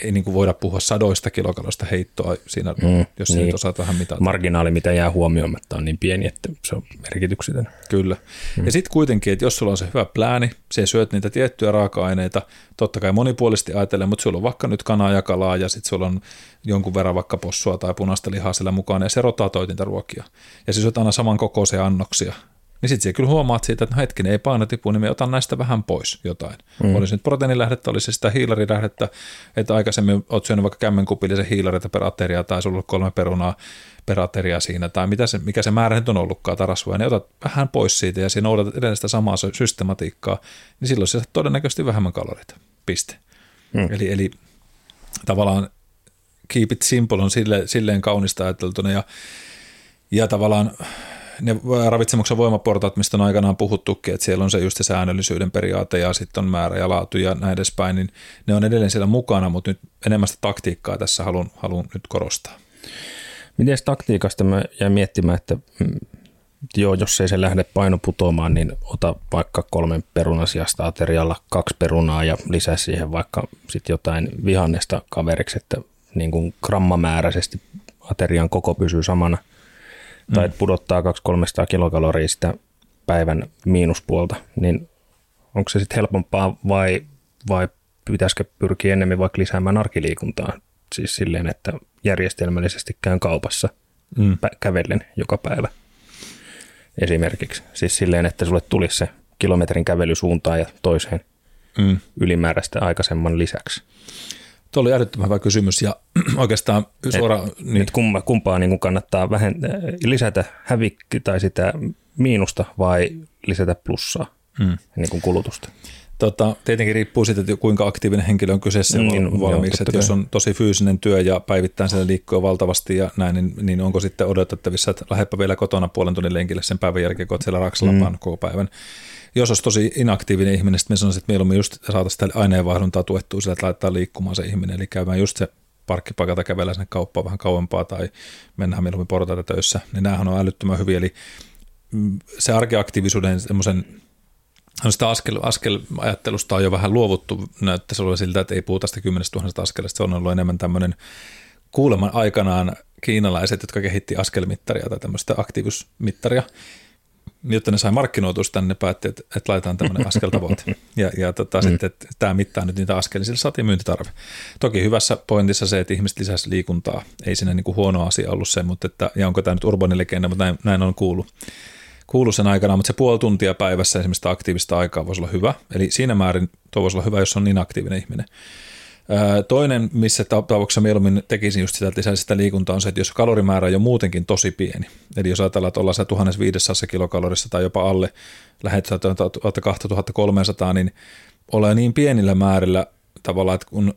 ei niin kuin voida puhua sadoista kilokaloista heittoa siinä, mm, jos niin. osaat vähän mitata. Marginaali, mitä jää huomioimatta, on niin pieni, että se on merkityksetön. Kyllä. Mm. Ja sitten kuitenkin, että jos sulla on se hyvä plääni, se syöt niitä tiettyjä raaka-aineita, totta kai monipuolisesti ajatellen, mutta sulla on vaikka nyt kanaa ja kalaa ja sitten sulla on jonkun verran vaikka possua tai punaista lihaa sillä mukana ja se rotaatoi niitä ruokia. Ja syöt aina saman kokoisia annoksia, niin sitten kyllä huomaat siitä, että no hetkinen, ei paino tipu, niin me otan näistä vähän pois jotain. Mm. Olisi nyt proteiinilähdettä, olisi sitä hiilarilähdettä, että aikaisemmin olet syönyt vaikka kämmenkupillisen hiilareita per ateria tai sulla on kolme perunaa per ateria siinä, tai mitä se, mikä se määrä nyt on ollutkaan tarasvua, niin otat vähän pois siitä ja siinä noudatat edelleen sitä samaa systematiikkaa, niin silloin se todennäköisesti vähemmän kaloreita. Piste. Mm. Eli, eli tavallaan keep it simple on sille, silleen kaunista ajateltuna ja, ja tavallaan ne ravitsemuksen voimaportaat, mistä on aikanaan puhuttukin, että siellä on se just se säännöllisyyden periaate ja sitten on määrä ja laatu ja näin edespäin, niin ne on edelleen siellä mukana, mutta nyt enemmän sitä taktiikkaa tässä haluan, haluan nyt korostaa. Miten taktiikasta mä jäin miettimään, että mm, joo, jos ei se lähde paino putoamaan, niin ota vaikka kolmen perunasiasta aterialla kaksi perunaa ja lisää siihen vaikka sitten jotain vihannesta kaveriksi, että niin kuin grammamääräisesti aterian koko pysyy samana – tai mm. pudottaa 200-300 kilokaloria sitä päivän miinuspuolta, niin onko se sitten helpompaa vai, vai pitäisikö pyrkiä enemmän vaikka lisäämään arkiliikuntaa? Siis silleen, että järjestelmällisesti käyn kaupassa mm. pä- kävellen joka päivä esimerkiksi. Siis silleen, että sulle tulisi se kilometrin kävely suuntaan ja toiseen mm. ylimääräistä aikaisemman lisäksi. Tuo oli älyttömän hyvä kysymys ja oikeastaan suoraan... Et, niin. et kumpa, kumpaa niin kannattaa vähän lisätä hävikki tai sitä miinusta vai lisätä plussaa mm. niin kuin kulutusta? Tota, tietenkin riippuu siitä, että kuinka aktiivinen henkilö on kyseessä niin, valmiiksi. Että jos on tosi fyysinen työ ja päivittäin siellä liikkuu valtavasti ja näin, niin, niin onko sitten odotettavissa, että lähdepä vielä kotona puolen tunnin lenkille sen päivän jälkeen, kun olet siellä Raksalapaan mm. koko päivän jos olisi tosi inaktiivinen ihminen, sitten me sanoisin, että mieluummin just saataisiin sitä aineenvaihduntaa tuettua sillä, että laittaa liikkumaan se ihminen, eli käymään just se parkkipaikalta kävellä sinne kauppaan vähän kauempaa tai mennään mieluummin portaita töissä, niin näähän on älyttömän hyviä, eli mm, se arkiaktiivisuuden semmoisen No sitä askel, askel-ajattelusta on jo vähän luovuttu, näyttäisi olla siltä, että ei puhuta tästä 10 000 askelista, se on ollut enemmän tämmöinen kuuleman aikanaan kiinalaiset, jotka kehitti askelmittaria tai tämmöistä aktiivisuusmittaria, niin jotta ne sai markkinoitua tänne, ne päätti, että, että laitetaan tämmöinen askeltavoite. Ja, ja tota, mm. sitten, että tämä mittaa nyt niitä askelia, sillä saatiin myyntitarve. Toki hyvässä pointissa se, että ihmiset lisäsi liikuntaa. Ei siinä niin kuin huono asia ollut se, mutta että, ja onko tämä nyt urbani legenda, mutta näin, näin on kuullut. Kuullut sen aikana, mutta se puoli tuntia päivässä esimerkiksi aktiivista aikaa voisi olla hyvä. Eli siinä määrin tuo voisi olla hyvä, jos on niin aktiivinen ihminen. Toinen, missä tapauksessa mieluummin tekisin just sitä, sitä liikuntaa, on se, että jos kalorimäärä on jo muutenkin tosi pieni, eli jos ajatellaan, että ollaan se 1500 kilokalorissa tai jopa alle, lähetään 2300, niin ole niin pienillä määrillä tavallaan, että, kun,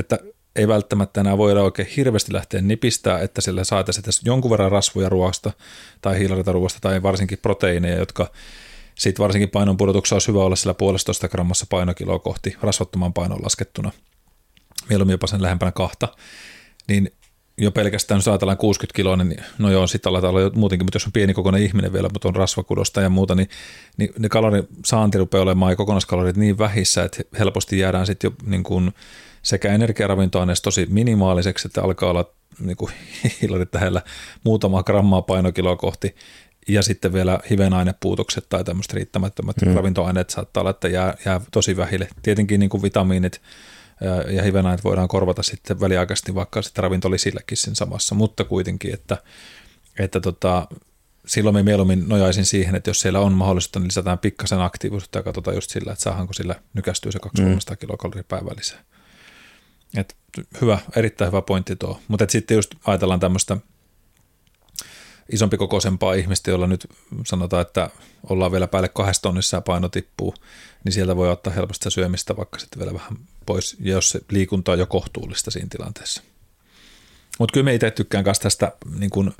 että ei välttämättä enää voida oikein hirveästi lähteä nipistää, että sillä saataisiin jonkun verran rasvoja ruoasta tai hiilarita ruoasta tai varsinkin proteiineja, jotka sitten varsinkin painon pudotuksessa olisi hyvä olla sillä puolestoista grammassa painokiloa kohti rasvattoman painon laskettuna – mieluummin jopa sen lähempänä kahta, niin jo pelkästään, jos ajatellaan 60 kiloa, niin no joo, sitten aletaan olla jo muutenkin, mutta jos on pienikokoinen ihminen vielä, mutta on rasvakudosta ja muuta, niin, niin ne kalorin saanti rupeaa olemaan ja kokonaiskalorit niin vähissä, että helposti jäädään sitten jo niin kuin sekä energiaravintoaineessa tosi minimaaliseksi, että alkaa olla niin kuin hiilarit lähellä muutama grammaa painokiloa kohti, ja sitten vielä hivenainepuutokset tai tämmöiset riittämättömät mm. ravintoaineet saattaa olla, että jää, jää tosi vähille. Tietenkin niin kuin vitamiinit ja, ja hivenaineet voidaan korvata sitten väliaikaisesti vaikka sitten ravintolisilläkin sen samassa, mutta kuitenkin, että, että tota, silloin me mieluummin nojaisin siihen, että jos siellä on mahdollista, niin lisätään pikkasen aktiivisuutta ja katsotaan just sillä, että saadaanko sillä nykästyä se 200 mm. kilokaloria päivää lisää. Et hyvä, erittäin hyvä pointti tuo. Mutta sitten just ajatellaan tämmöistä isompi kokoisempaa ihmistä, jolla nyt sanotaan, että ollaan vielä päälle kahdessa tonnissa ja paino tippuu, niin sieltä voi ottaa helposti syömistä vaikka sitten vielä vähän pois, jos se liikunta on jo kohtuullista siinä tilanteessa. Mutta kyllä me itse tykkään myös tästä niin kun,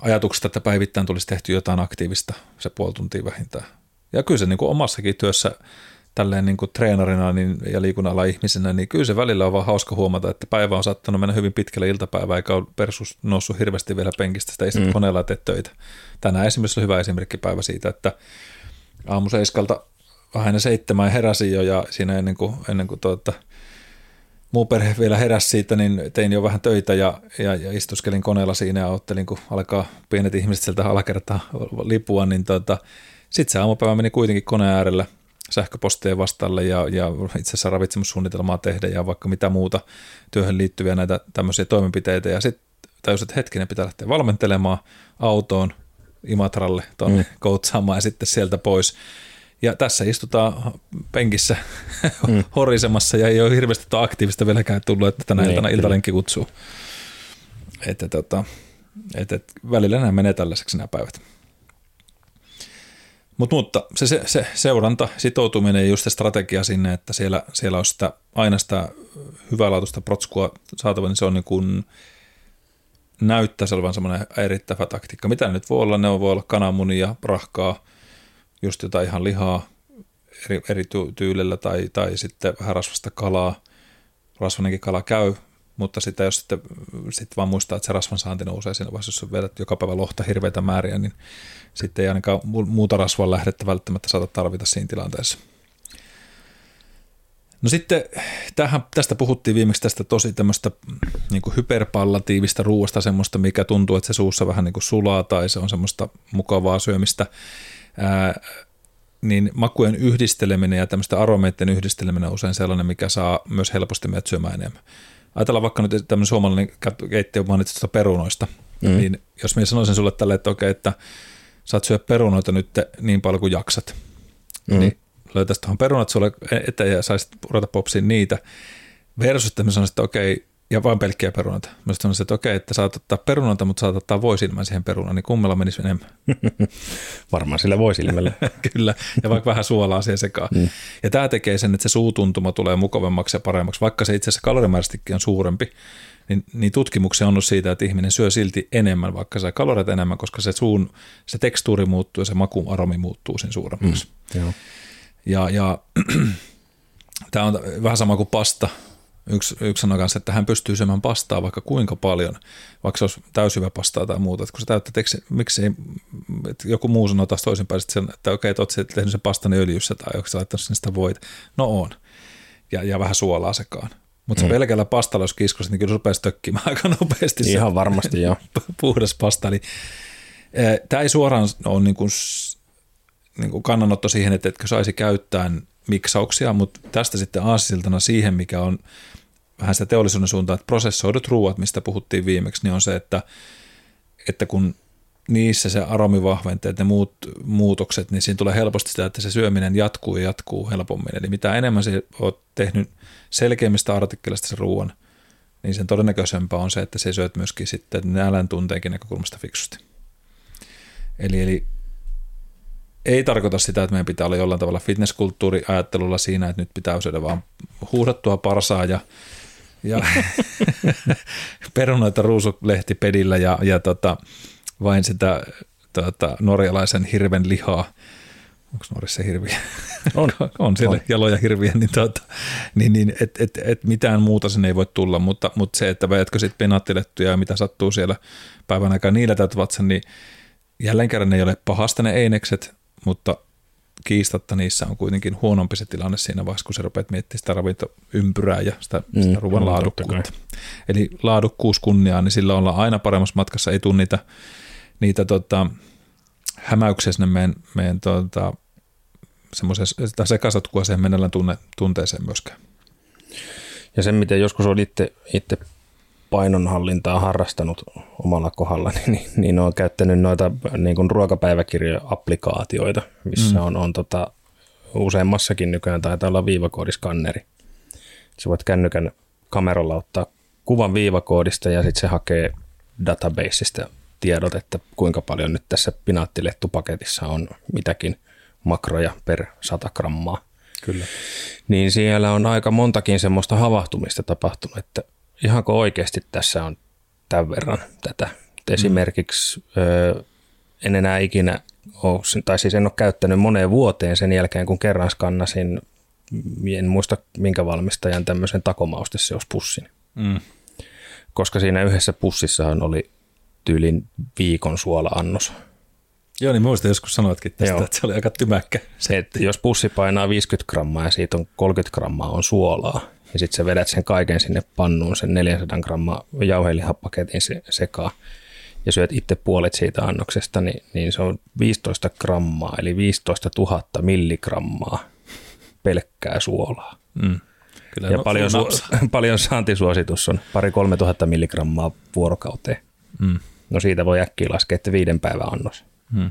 ajatuksesta, että päivittäin tulisi tehty jotain aktiivista, se puoli tuntia vähintään. Ja kyllä se niin omassakin työssä tälleen niin kuin treenarina niin, ja liikunnalla ihmisenä, niin kyllä se välillä on vaan hauska huomata, että päivä on saattanut mennä hyvin pitkälle iltapäivää, eikä ole persus noussut hirveästi vielä penkistä, sitä istut mm. koneella teet töitä. Tänään esimerkiksi on hyvä esimerkki päivä siitä, että aamu seiskalta vähän ennen seitsemän heräsin jo ja siinä ennen kuin, ennen kuin tuota, muu perhe vielä heräsi siitä, niin tein jo vähän töitä ja, ja, ja istuskelin koneella siinä ja ottelin, kun alkaa pienet ihmiset sieltä alakertaa lipua, niin tuota, sitten se aamupäivä meni kuitenkin koneen äärellä – sähköposteja vastalle ja, ja itse asiassa ravitsemussuunnitelmaa tehdä ja vaikka mitä muuta työhön liittyviä näitä tämmöisiä toimenpiteitä. Ja sitten tajusin, että hetkinen pitää lähteä valmentelemaan autoon Imatralle tuonne mm. koutsaamaan ja sitten sieltä pois. Ja tässä istutaan penkissä mm. horisemassa ja ei ole hirveästi aktiivista vieläkään tullut, että tänä niin, iltana iltalenki kutsuu. Että, tota, että, että välillä nämä menee tällaiseksi nämä päivät. Mut, mutta se, se, se, seuranta, sitoutuminen ja just se strategia sinne, että siellä, siellä on sitä, aina sitä hyvälaatuista protskua saatava, niin se on niin kuin näyttää olevan semmoinen erittävä taktiikka. Mitä ne nyt voi olla? Ne voi olla kananmunia, rahkaa, just jotain ihan lihaa eri, eri tyylillä tai, tai sitten vähän rasvasta kalaa. Rasvanenkin kala käy, mutta sitä jos sitten sit vaan muistaa, että se rasvan saanti nousee siinä vaiheessa, jos vedät joka päivä lohta hirveitä määriä, niin sitten ei ainakaan muuta rasvaa lähdettä välttämättä saata tarvita siinä tilanteessa. No sitten tähän, tästä puhuttiin viimeksi tästä tosi tämmöistä niin hyperpallatiivista ruoasta, semmoista, mikä tuntuu, että se suussa vähän niin kuin sulaa tai se on semmoista mukavaa syömistä. Ää, niin makujen yhdisteleminen ja tämmöistä aromeiden yhdisteleminen on usein sellainen, mikä saa myös helposti meidät syömään enemmän. Ajatellaan vaikka nyt tämmöinen suomalainen keittiö mainitsit perunoista, mm. niin jos minä sanoisin sulle tälle, että okei, että saat syödä perunoita nyt niin paljon kuin jaksat, mm. niin löytäisi tuohon perunat sulle eteen ja saisit ruveta popsiin niitä, versus että mä sanoisin, että okei, ja vain pelkkiä perunoita. Mä sanoisin, että okei, että saat ottaa perunoita, mutta saat ottaa voisilmän siihen perunaan, niin kummella menisi enemmän? Varmaan sillä voisilmällä. Kyllä, ja vaikka vähän suolaa siihen sekaan. Mm. Ja tämä tekee sen, että se suutuntuma tulee mukavammaksi ja paremmaksi, vaikka se itse asiassa kalorimäärästikin on suurempi, niin, niin tutkimuksia on ollut siitä, että ihminen syö silti enemmän, vaikka saa kalorit enemmän, koska se suun, se tekstuuri muuttuu ja se makuaromi muuttuu sen suuremmaksi. Mm, joo. Ja, ja tämä on vähän sama kuin pasta. Yksi, yksi sanoi kanssa, että hän pystyy syömään pastaa vaikka kuinka paljon, vaikka se olisi täysivä pastaa tai muuta. Että kun sä täyttää, että miksi ei, että joku muu sanoo taas toisinpäin, että, että okei, että olet tehnyt sen pastani öljyssä tai onko sä laittanut sen sitä voit. No on. Ja, ja vähän suolaa sekaan. Mutta mm. se pelkällä pastalla, jos kiskosit, niin kyllä rupeaisi tökkimään aika nopeasti. Ihan varmasti, joo. Puhdas pasta. Eli, tämä ei suoraan ole niin kuin, niin kuin kannanotto siihen, että etkö saisi käyttää miksauksia, mutta tästä sitten aasisiltana siihen, mikä on vähän sitä teollisuuden suuntaan, että prosessoidut ruuat, mistä puhuttiin viimeksi, niin on se, että, että kun niissä se aromivahventeet ja muut muutokset, niin siinä tulee helposti sitä, että se syöminen jatkuu ja jatkuu helpommin. Eli mitä enemmän se olet tehnyt selkeimmistä artikkelista sen ruoan, niin sen todennäköisempää on se, että se syöt myöskin sitten nälän tunteenkin näkökulmasta fiksusti. Eli, eli ei tarkoita sitä, että meidän pitää olla jollain tavalla fitnesskulttuuriajattelulla siinä, että nyt pitää syödä vaan huudattua parsaa ja, ja perunoita ruusulehtipedillä ja, ja tota, vain sitä tota, norjalaisen hirven lihaa, onko nuorissa hirviä? On. on siellä On. jaloja hirviä, niin, tuota, niin, niin et, et, et mitään muuta sinne ei voi tulla, mutta, mutta se, että vedetkö sitten penaattilettuja ja mitä sattuu siellä päivän aikaa niillä täytyvät sen, niin jälleen kerran ne ei ole pahasta ne einekset, mutta kiistatta niissä on kuitenkin huonompi se tilanne siinä vaiheessa, kun sä rupeat miettimään sitä ravintoympyrää ja sitä, mm, sitä ruoan laadukkuutta. Eli laadukkuus kunniaa, niin sillä ollaan aina paremmassa matkassa, ei tule niitä, niitä tota, hämäyksiä sinne meidän, meidän tota, semmoiseen sitä sekasotkua siihen tunne, tunteeseen myöskään. Ja sen, miten joskus on itse, itse painonhallintaa harrastanut omalla kohdalla, niin, niin olen käyttänyt noita niin kuin ruokapäiväkirja-applikaatioita, missä mm. on, on tota, useammassakin nykyään taitaa olla viivakoodiskanneri. Sä voit kännykän kameralla ottaa kuvan viivakoodista ja sitten se hakee databaseista tiedot, että kuinka paljon nyt tässä pinaattilettupaketissa on mitäkin makroja per 100 grammaa. Kyllä. Niin siellä on aika montakin semmoista havahtumista tapahtunut, että ihanko oikeasti tässä on tämän verran tätä. Et esimerkiksi ö, en enää ikinä ole, tai siis en ole käyttänyt moneen vuoteen sen jälkeen, kun kerran skannasin, en muista minkä valmistajan tämmöisen takomausteseuspussin. Mm. Koska siinä yhdessä pussissahan oli tyylin viikon suola-annos. Joo, niin muista joskus sanoitkin tästä, Joo. että se oli aika tymäkkä. Se, että jos pussi painaa 50 grammaa ja siitä on 30 grammaa on suolaa, ja sitten sä vedät sen kaiken sinne pannuun, sen 400 grammaa jauhelihapaketin se, sekaan, ja syöt itse puolet siitä annoksesta, niin, niin se on 15 grammaa, eli 15 000 milligrammaa pelkkää suolaa. Mm. Kyllä, Ja no, paljon, su- paljon saantisuositus on pari 3 tuhatta milligrammaa vuorokauteen. Mm. No siitä voi äkkiä laskea, että viiden päivän annos. Mm.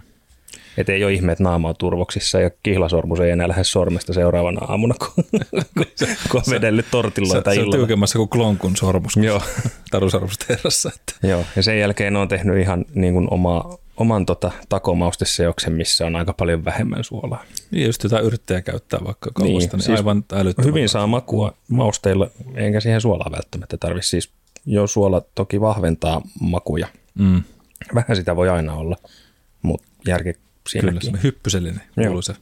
Että ei ole ihme, että naama on turvoksissa ja kihlasormus ei enää lähde sormesta seuraavana aamuna, kun, kun on vedellyt tortilloita se on illalla. tiukemmassa kuin klonkun sormus Joo. tarusormustehdassa. Että. Joo, ja sen jälkeen on tehnyt ihan niin kuin oma, oman tota, takomaustesseoksen, missä on aika paljon vähemmän suolaa. Niin, just jotain yrttejä käyttää vaikka kaupasta, niin, niin siis aivan älyttömän. Hyvin saa makua mausteilla, enkä siihen suolaa välttämättä tarvi. Siis jo suola toki vahventaa makuja. Mm. Vähän sitä voi aina olla, mutta järki Kyllä, siinäkin. se hyppysellinen se.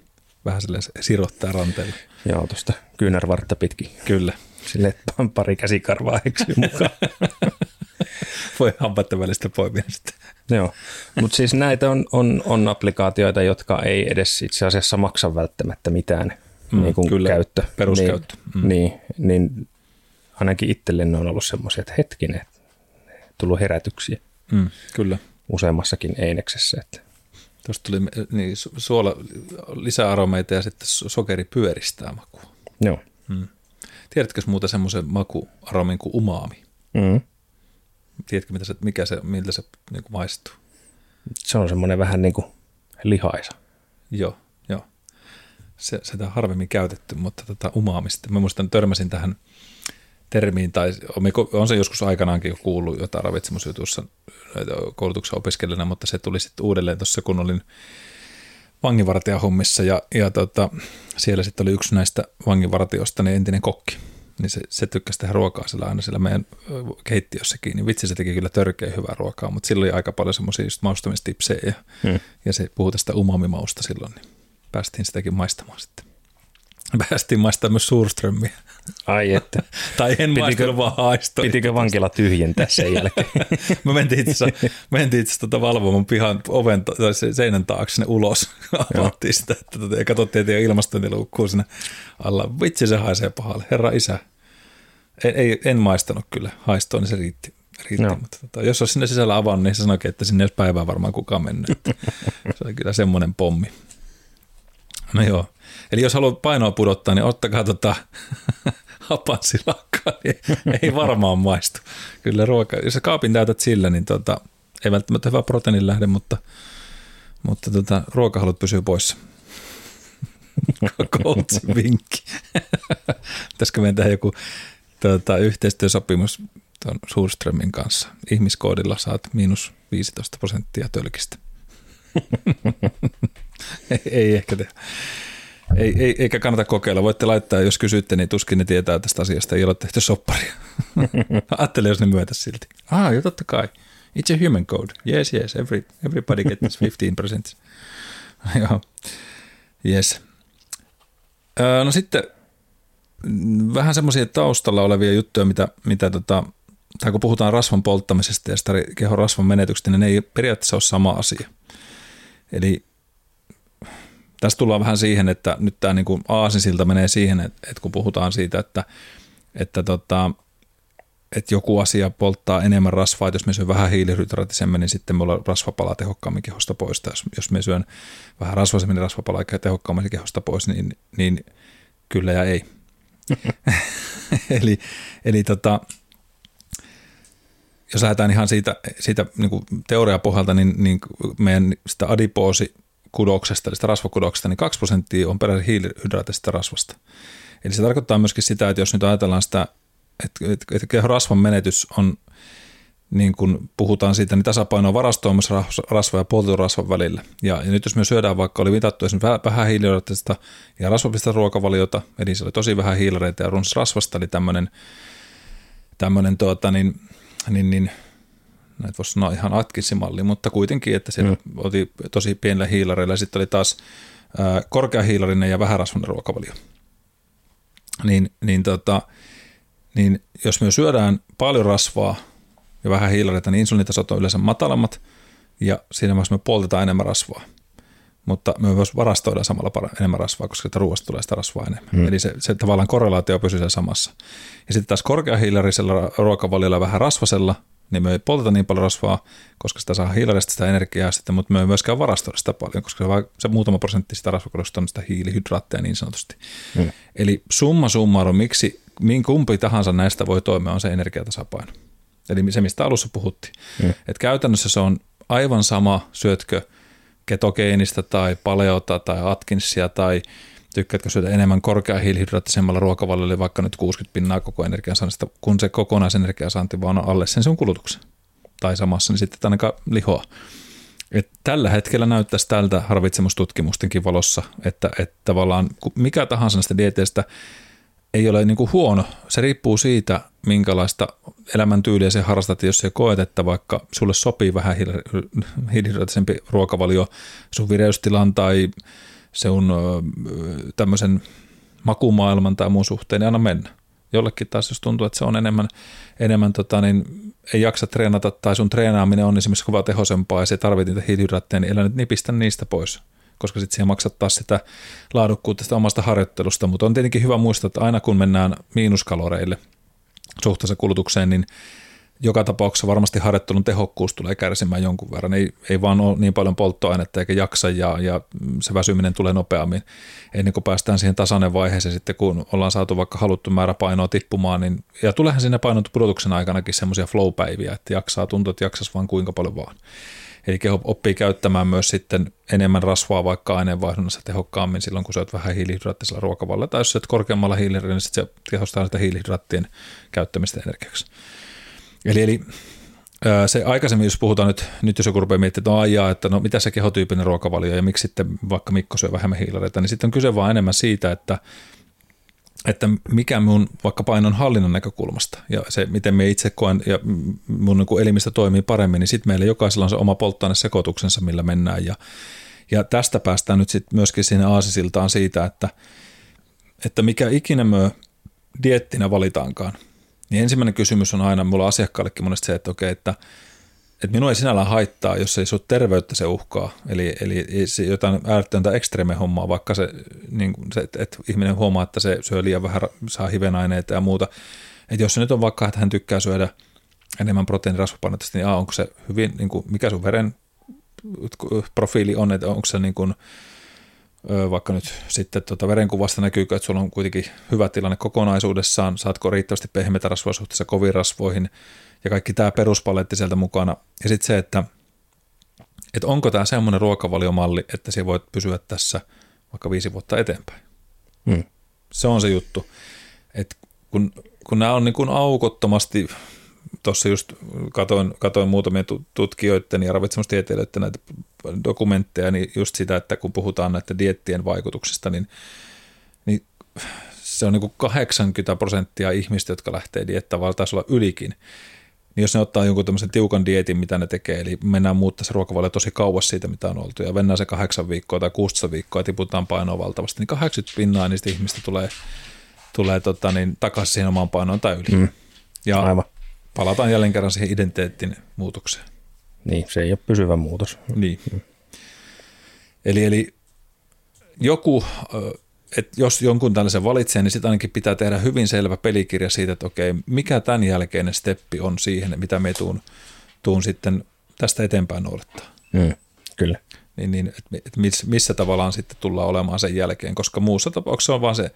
Vähän silleen se sirottaa ranteella. Joo, tuosta kyynärvartta pitkin. Kyllä. Sille pari käsikarvaa eksyy mukaan. Voi hampaiden välistä poimia sitten. Joo, mutta siis näitä on, on, on applikaatioita, jotka ei edes itse asiassa maksa välttämättä mitään Mm, mm, niin kuin kyllä, käyttö. peruskäyttö. Niin, Mm. niin, niin ainakin itselle ne on ollut semmoisia, että hetkinen, tullut herätyksiä Mm, kyllä. useammassakin eineksessä. Että Tuosta tuli niin, su- suola, lisää aromeita ja sitten so- sokeri pyöristää makua. joo. Mm. Tiedätkö muuta semmoisen makuaromin kuin umaami? Mm. Tiedätkö, mitä se, mikä se, miltä se niin kuin maistuu? Se on semmoinen vähän niin kuin lihaisa. Joo, joo. Se, sitä on harvemmin käytetty, mutta tota umaamista. Mä muistan, törmäsin tähän termiin, tai on- se joskus aikanaankin jo kuullut jotain ravitsemusjutussa koulutuksen opiskelijana, mutta se tuli sitten uudelleen tuossa, kun olin vanginvartijahommissa ja, ja tota, siellä sitten oli yksi näistä vanginvartijoista, niin entinen kokki. Niin se, se tykkäsi tehdä ruokaa sillä aina siellä meidän keittiössäkin, niin vitsi se teki kyllä törkeä hyvää ruokaa, mutta sillä oli aika paljon semmoisia just maustamistipsejä ja, Mm. ja se puhui tästä umamimausta silloin, niin päästiin sitäkin maistamaan sitten. Päästiin maistamaan myös suurströmmiä. Ai että. Tai en Pitikö- maistanut, vaan haistoin. Pitikö vankila tyhjentää sen jälkeen? Me mentiin itse asiassa, tota valvomaan pihan oven ta- tai se- seinän taakse sinne ulos. Avattiin sitä että tota, ja katsottiin, että ei ilmastointiluukkuu siinä alla. Vitsi se haisee pahalle. Herra isä. En, ei, en maistanut kyllä. Haistoon, niin se riitti. riitti. Joo. Mutta tota, jos olisi sinne sisällä avannut, niin se sanoikin, että sinne ei olisi päivää varmaan kukaan mennyt. Se oli kyllä semmoinen pommi. No joo. Eli jos haluat painoa pudottaa, niin ottakaa tota hapansilakkaa, niin ei varmaan maistu. Kyllä ruoka, jos sä kaapin täytät sillä, niin tota, ei välttämättä hyvä proteiinin lähde, mutta, mutta tota, ruokahalut pysyy poissa. Coachin vinkki. Pitäisikö meidän tehdä joku tota, yhteistyösopimus tuon Suurströmin kanssa? Ihmiskoodilla saat miinus 15 prosenttia tölkistä. ei, ei ehkä tehdä. Ei, ei, eikä kannata kokeilla. Voitte laittaa, jos kysytte, niin tuskin ne tietää tästä asiasta. Ei ole tehty sopparia. Ajattele, jos ne myötä silti. Ah, jo totta kai. It's a human code. Yes, yes. Every, everybody gets 15 Joo. Yes. No sitten vähän semmoisia taustalla olevia juttuja, mitä, mitä tota, tai kun puhutaan rasvan polttamisesta ja sitä kehon rasvan menetyksestä, niin ne ei periaatteessa ole sama asia. Eli tässä tullaan vähän siihen, että nyt tämä niin aasinsilta menee siihen, että, että kun puhutaan siitä, että, että, tota, että joku asia polttaa enemmän rasvaa, että jos me syön vähän hiilihydraattisemmin, niin sitten me ollaan rasva palaa tehokkaammin kehosta pois. Tai jos, jos me syön vähän rasvaisemmin, niin rasva palaa tehokkaammin kehosta pois, niin, niin kyllä ja ei. eli eli tota, jos lähdetään ihan siitä, siitä niin kuin teoriapohjalta, niin, niin meidän sitä adipoosi kudoksesta, eli sitä rasvakudoksesta, niin 2 prosenttia on peräisin hiilihydraatista rasvasta. Eli se tarkoittaa myöskin sitä, että jos nyt ajatellaan sitä, että, että rasvan menetys on, niin kun puhutaan siitä, niin tasapainoa varastoimassa rasva ja poltetun rasvan välillä. Ja, ja nyt jos me syödään vaikka, oli mitattu esimerkiksi vähän hiilihydraattista ja rasvapista ruokavaliota, eli se oli tosi vähän hiilareita ja runsas rasvasta, eli tämmöinen, tämmöinen tuota, niin, niin, niin näitä voisi sanoa ihan Atkinsin-malli, mutta kuitenkin, että se mm. oli tosi pienillä hiilareilla ja sitten oli taas ää, korkeahiilarinen ja vähärasvainen ruokavalio. Niin, niin, tota, niin jos me syödään paljon rasvaa ja vähän hiilareita, niin insuliinitasot on yleensä matalammat ja siinä vaiheessa me poltetaan enemmän rasvaa. Mutta me myös varastoidaan samalla enemmän rasvaa, koska sitä ruoasta tulee sitä rasvaa enemmän. Mm. Eli se, se tavallaan korrelaatio pysyy siellä samassa. Ja sitten taas korkeahiilarisella ruokavaliolla vähän rasvasella, niin me ei polteta niin paljon rasvaa, koska sitä saa hiilarista sitä energiaa sitten, mutta me ei myöskään varastoida sitä paljon, koska se, se muutama prosentti sitä rasvakorosta on sitä hiilihydraatteja niin sanotusti. Mm. Eli summa summarum, miksi min kumpi tahansa näistä voi toimia, on se energiatasapaino. Eli se, mistä alussa puhuttiin. Mm. Että käytännössä se on aivan sama, syötkö ketogeenistä tai paleota tai Atkinsia tai tykkäätkö syödä enemmän korkea hiilihydraattisemmalla ruokavaliolla, vaikka nyt 60 pinnaa koko energiansaannista, kun se kokonaisenergiansaanti vaan on alle sen sun kulutuksen. Tai samassa, niin sitten ainakaan lihoa. Et tällä hetkellä näyttäisi tältä ravitsemustutkimustenkin valossa, että, että tavallaan mikä tahansa näistä dieteistä ei ole niin kuin huono. Se riippuu siitä, minkälaista elämäntyyliä se harrastat, jos se koet, että vaikka sulle sopii vähän hiilihydraattisempi ruokavalio sun vireystilan tai se on tämmöisen makumaailman tai muun suhteen, niin anna mennä. Jollekin taas, jos tuntuu, että se on enemmän, enemmän tota, niin ei jaksa treenata tai sun treenaaminen on esimerkiksi kova tehosempaa ja se tarvitsee niitä hiilihydraatteja, niin älä nyt nipistä niistä pois koska sitten siihen maksat taas sitä laadukkuutta sitä omasta harjoittelusta, mutta on tietenkin hyvä muistaa, että aina kun mennään miinuskaloreille suhteessa kulutukseen, niin joka tapauksessa varmasti harjoittelun tehokkuus tulee kärsimään jonkun verran. Ei, ei vaan ole niin paljon polttoainetta eikä jaksa ja, ja se väsyminen tulee nopeammin. Ennen kuin päästään siihen tasainen vaiheeseen sitten, kun ollaan saatu vaikka haluttu määrä painoa tippumaan, niin, ja tuleehan sinne painon pudotuksen aikanakin semmoisia flow-päiviä, että jaksaa tuntua, että jaksaisi vaan kuinka paljon vaan. Eli keho oppii käyttämään myös sitten enemmän rasvaa vaikka aineenvaihdunnassa tehokkaammin silloin, kun syöt vähän hiilihydraattisella ruokavalla. Tai jos syöt korkeammalla hiilihydraatilla, niin sitten se tehostaa sitä hiilihydraattien käyttämistä energiaksi. Eli, eli se aikaisemmin, jos puhutaan nyt, nyt jos joku rupeaa miettimään, että no ajaa, että no mitä se kehotyyppinen ruokavalio ja miksi sitten vaikka Mikko syö vähemmän hiilareita, niin sitten on kyse vaan enemmän siitä, että, että mikä mun vaikka painon hallinnan näkökulmasta ja se, miten me itse koen ja mun niin elimistä toimii paremmin, niin sitten meillä jokaisella on se oma polttoainesekoituksensa, millä mennään. Ja, ja tästä päästään nyt sitten myöskin sinne aasisiltaan siitä, että, että mikä ikinä me diettinä valitaankaan – niin ensimmäinen kysymys on aina mulla asiakkaallekin monesti se, että okei, että, että minua ei sinällään haittaa, jos ei sinut terveyttä se uhkaa. Eli, eli jotain ääretöntä ekstreme hommaa, vaikka se, niin se että, että ihminen huomaa, että se syö liian vähän, saa hivenaineita ja muuta. Että jos se nyt on vaikka, että hän tykkää syödä enemmän proteiinirasvapainotusta, niin a, onko se hyvin, niin kuin, mikä sun veren profiili on, että onko se niin kuin, vaikka nyt sitten tuota verenkuvasta näkyy, että sulla on kuitenkin hyvä tilanne kokonaisuudessaan, saatko riittävästi pehmeitä rasvoja suhteessa koviin rasvoihin ja kaikki tämä peruspaletti sieltä mukana. Ja sitten se, että, että onko tämä semmoinen ruokavaliomalli, että se voit pysyä tässä vaikka viisi vuotta eteenpäin. Hmm. Se on se juttu. Että kun, kun nämä on niin kuin aukottomasti tuossa just katoin, katoin muutamia tutkijoiden ja ravitsemustieteilijöiden näitä dokumentteja, niin just sitä, että kun puhutaan näiden diettien vaikutuksista, niin, niin se on niin kuin 80 prosenttia ihmistä, jotka lähtee diettään, vaan taisi olla ylikin, niin jos ne ottaa jonkun tämmöisen tiukan dietin, mitä ne tekee, eli mennään muuttaa se ruokavalio tosi kauas siitä, mitä on oltu, ja mennään se kahdeksan viikkoa tai 16 viikkoa ja tiputaan painoa valtavasti, niin 80 pinnaa niistä ihmistä tulee, tulee tota, niin, takaisin siihen omaan painoon tai yli. Mm. Ja Aivan. Palataan jälleen kerran siihen identiteetin muutokseen. Niin, se ei ole pysyvä muutos. Niin. Eli, eli joku että jos jonkun tällaisen valitsee, niin sitten ainakin pitää tehdä hyvin selvä pelikirja siitä, että okei, mikä tämän jälkeinen steppi on siihen, mitä me tuun, tuun sitten tästä eteenpäin noudattaa. Mm, kyllä. Niin, niin että et missä, missä tavallaan sitten tullaan olemaan sen jälkeen, koska muussa tapauksessa on vaan se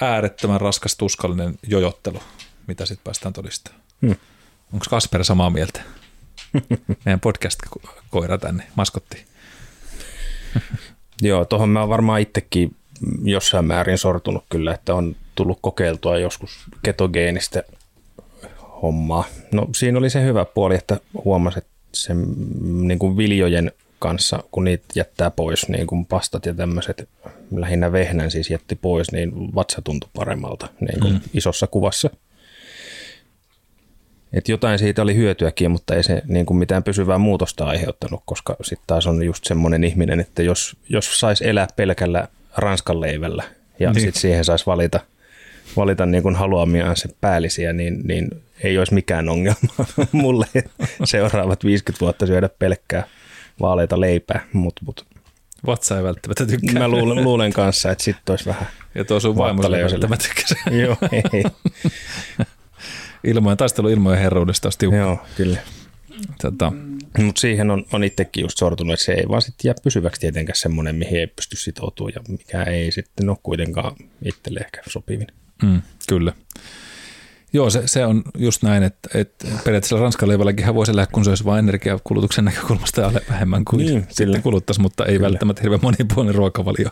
äärettömän raskas tuskallinen jojottelu, mitä sitten päästään todistamaan. Mm. Onko Kasper samaa mieltä? Meidän podcast-koira tänne, maskotti. Joo, tuohon mä oon varmaan itsekin jossain määrin sortunut kyllä, että on tullut kokeiltua joskus ketogeenistä hommaa. No siinä oli se hyvä puoli, että huomasi, että sen niin kuin viljojen kanssa, kun niitä jättää pois, niin kuin pastat ja tämmöiset, lähinnä vehnän siis jätti pois, niin vatsa tuntui paremmalta niin kuin mm. isossa kuvassa. Et jotain siitä oli hyötyäkin, mutta ei se niin kuin mitään pysyvää muutosta aiheuttanut, koska sitten taas on just semmoinen ihminen, että jos, jos saisi elää pelkällä ranskan leivällä ja niin. sitten siihen saisi valita, valita niin kuin haluamiaan se päällisiä, niin, niin ei olisi mikään ongelma mulle seuraavat 50 vuotta syödä pelkkää vaaleita leipää, mutta mut, Vatsa ei välttämättä tykkää. Mä luulen, luulen kanssa, että sitten olisi vähän Ja tuo sun vaimo ei välttämättä tykkää. Joo, ei. Ilmojen taistelu ilmojen herruudesta olisi Joo, kyllä. Tota. Mutta siihen on, on itsekin just sortunut, että se ei vaan sitten jää pysyväksi tietenkään semmoinen, mihin ei pysty sitoutumaan ja mikä ei sitten ole kuitenkaan itselle ehkä sopivin. Mm, kyllä. Joo, se, se on just näin, että, että periaatteessa Ranskan leivälläkin voisi elää, kun se olisi vain energiakulutuksen näkökulmasta ja alle kuin niin, sitten kuluttaisi, mutta ei kyllä. välttämättä hirveän monipuolinen ruokavalio.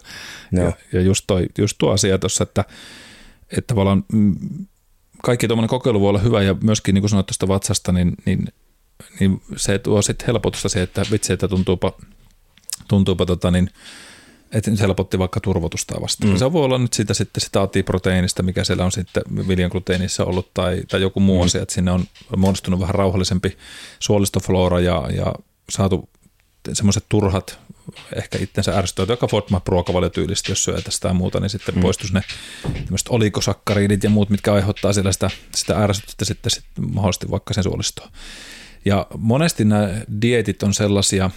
Ja, ja just, toi, just tuo asia tuossa, että, että tavallaan mm, kaikki tuommoinen kokeilu voi olla hyvä ja myöskin niin kuin sanoit tuosta vatsasta, niin, niin niin se tuo sitten helpotusta se, että vitsi, että tuntuupa, tuntuupa tota niin, että se helpotti vaikka turvotusta vastaan. Mm. Se voi olla nyt sitä sitten sitä atiproteiinista, mikä siellä on sitten viljan gluteenissa ollut tai, tai joku muu mm. asia, että sinne on muodostunut vähän rauhallisempi suolistoflora ja, ja saatu semmoiset turhat, ehkä itsensä ärsyttävät, joka FODMAP ruokavaliotyylistä, jos syö tästä tai muuta, niin sitten mm. poistuisi ne tämmöiset olikosakkaridit ja muut, mitkä aiheuttaa siellä sitä, sitä ärsytystä sitten, sitten mahdollisesti vaikka sen suolistoon. Ja monesti nämä dietit on sellaisia,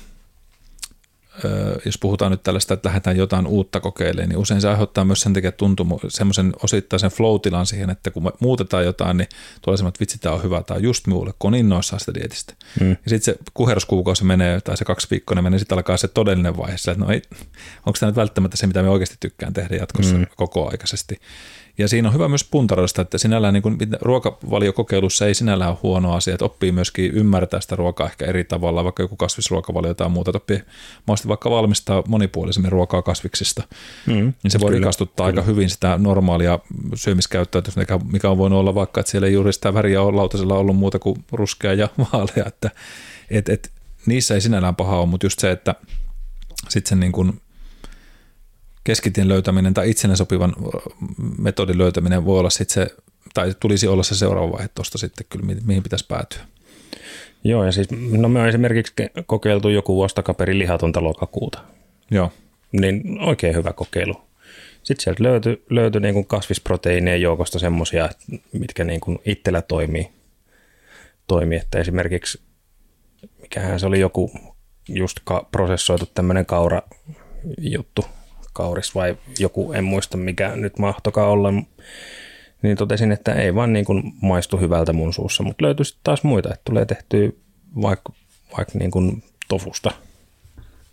jos puhutaan nyt tällaista, että lähdetään jotain uutta kokeilemaan, niin usein se aiheuttaa myös sen takia tuntumu, semmoisen osittaisen flow siihen, että kun me muutetaan jotain, niin tulee semmoinen, että vitsi, tämä on hyvä, tämä on just minulle, kun on innoissaan sitä dietistä. Mm. Ja sitten se kuheruskuukausi menee, tai se kaksi viikkoa menee, sitten alkaa se todellinen vaihe, että no ei, onko tämä nyt välttämättä se, mitä me oikeasti tykkään tehdä jatkossa mm. koko aikaisesti. Ja siinä on hyvä myös puntaroida että sinällään niin kuin, ruokavaliokokeilussa ei sinällään ole huono asia, että oppii myöskin ymmärtää sitä ruokaa ehkä eri tavalla, vaikka joku kasvisruokavalio tai muuta, että oppii mahdollisesti vaikka valmistaa monipuolisemmin ruokaa kasviksista, mm, niin se voi kyllä, rikastuttaa kyllä. aika hyvin sitä normaalia syömiskäyttäytymistä, mikä, mikä on voinut olla vaikka, että siellä ei juuri sitä väriä ole lautasella ollut muuta kuin ruskea ja vaalea, että et, et, niissä ei sinällään paha ole, mutta just se, että sitten sen niin kuin keskitien löytäminen tai itsenne sopivan metodin löytäminen voi olla sitten se, tai tulisi olla se seuraava vaihe tuosta sitten kyllä, mihin pitäisi päätyä. Joo, ja siis no me on esimerkiksi kokeiltu joku vuosi takaperin lihatonta lokakuuta. Joo. Niin oikein hyvä kokeilu. Sitten sieltä löytyi, löytyi niin kuin kasvisproteiinien joukosta semmoisia, mitkä niin kuin itsellä toimii. toimii. Että esimerkiksi, mikähän se oli joku just ka- prosessoitu tämmöinen kaura juttu, kauris vai joku, en muista mikä nyt mahtokaa olla, niin totesin, että ei vaan niin kuin maistu hyvältä mun suussa, mutta löytyy taas muita, että tulee tehtyä vaikka, vaikka niin kuin tofusta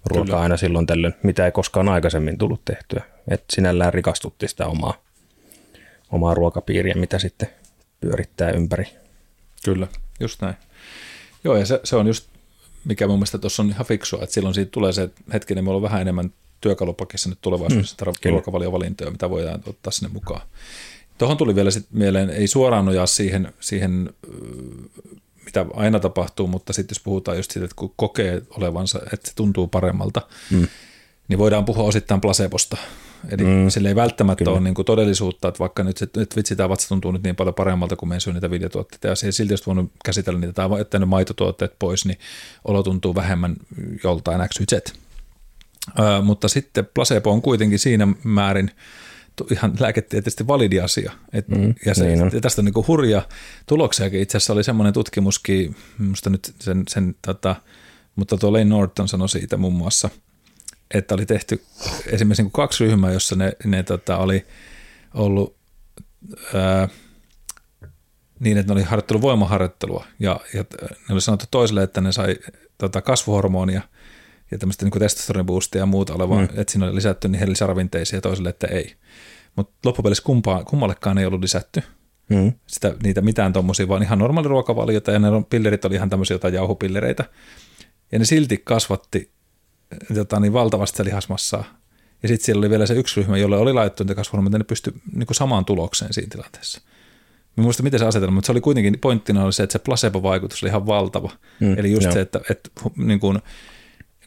ruokaa Kyllä. aina silloin tällöin, mitä ei koskaan aikaisemmin tullut tehtyä. Että sinällään rikastutti sitä omaa, omaa ruokapiiriä, mitä sitten pyörittää ympäri. Kyllä, just näin. Joo, ja se, se on just, mikä mun mielestä tuossa on ihan fiksua, että silloin siitä tulee se hetki, niin meillä on vähän enemmän työkalupakissa nyt tulevaisuudessa mm, ruokavaliovalintoja, mitä voidaan ottaa sinne mukaan. Tuohon tuli vielä sit mieleen, ei suoraan nojaa siihen, siihen, mitä aina tapahtuu, mutta sitten jos puhutaan just siitä, että kun kokee olevansa, että se tuntuu paremmalta, mm. niin voidaan puhua osittain placebosta. Eli mm, sille ei välttämättä kyllä. ole niin kuin todellisuutta, että vaikka nyt, nyt vitsi tämä vatsa tuntuu nyt niin paljon paremmalta, kun me syö niitä viljatuotteita, ja silti olisi voinut käsitellä niitä tai jättänyt maitotuotteet pois, niin olo tuntuu vähemmän joltain XYZ. Ö, mutta sitten placebo on kuitenkin siinä määrin ihan lääketieteellisesti validi asia. Et, mm, ja, se, niin on. ja tästä on niin hurja tuloksiakin. Itse asiassa oli semmoinen tutkimuskin, minusta nyt sen, sen tota, mutta tuo Lane Norton sanoi siitä muun muassa, että oli tehty esimerkiksi niin kaksi ryhmää, jossa ne, ne tota, oli ollut ää, niin, että ne oli harjoittelu voimaharjoittelua ja, ja ne oli sanottu toiselle, että ne sai tota, kasvuhormonia ja tämmöistä niin testosteroniboostia ja muuta olevaa, mm. että siinä oli lisätty niihin lisäravinteisiin ja toiselle, että ei. Mutta loppupeleissä kumpaa, kummallekaan ei ollut lisätty mm. sitä, niitä mitään tuommoisia, vaan ihan normaali ruokavaliota ja ne pillerit oli ihan tämmöisiä jotain jauhupillereitä. Ja ne silti kasvatti tota, niin valtavasti lihasmassaa. Ja sitten siellä oli vielä se yksi ryhmä, jolle oli laitettu niitä kasvuhormoneita, ne pystyi niin samaan tulokseen siinä tilanteessa. Mä muista, miten se asetelma, mutta se oli kuitenkin, pointtina oli se, että se placebo-vaikutus oli ihan valtava. Mm, Eli just joo. se, että, että niin kuin,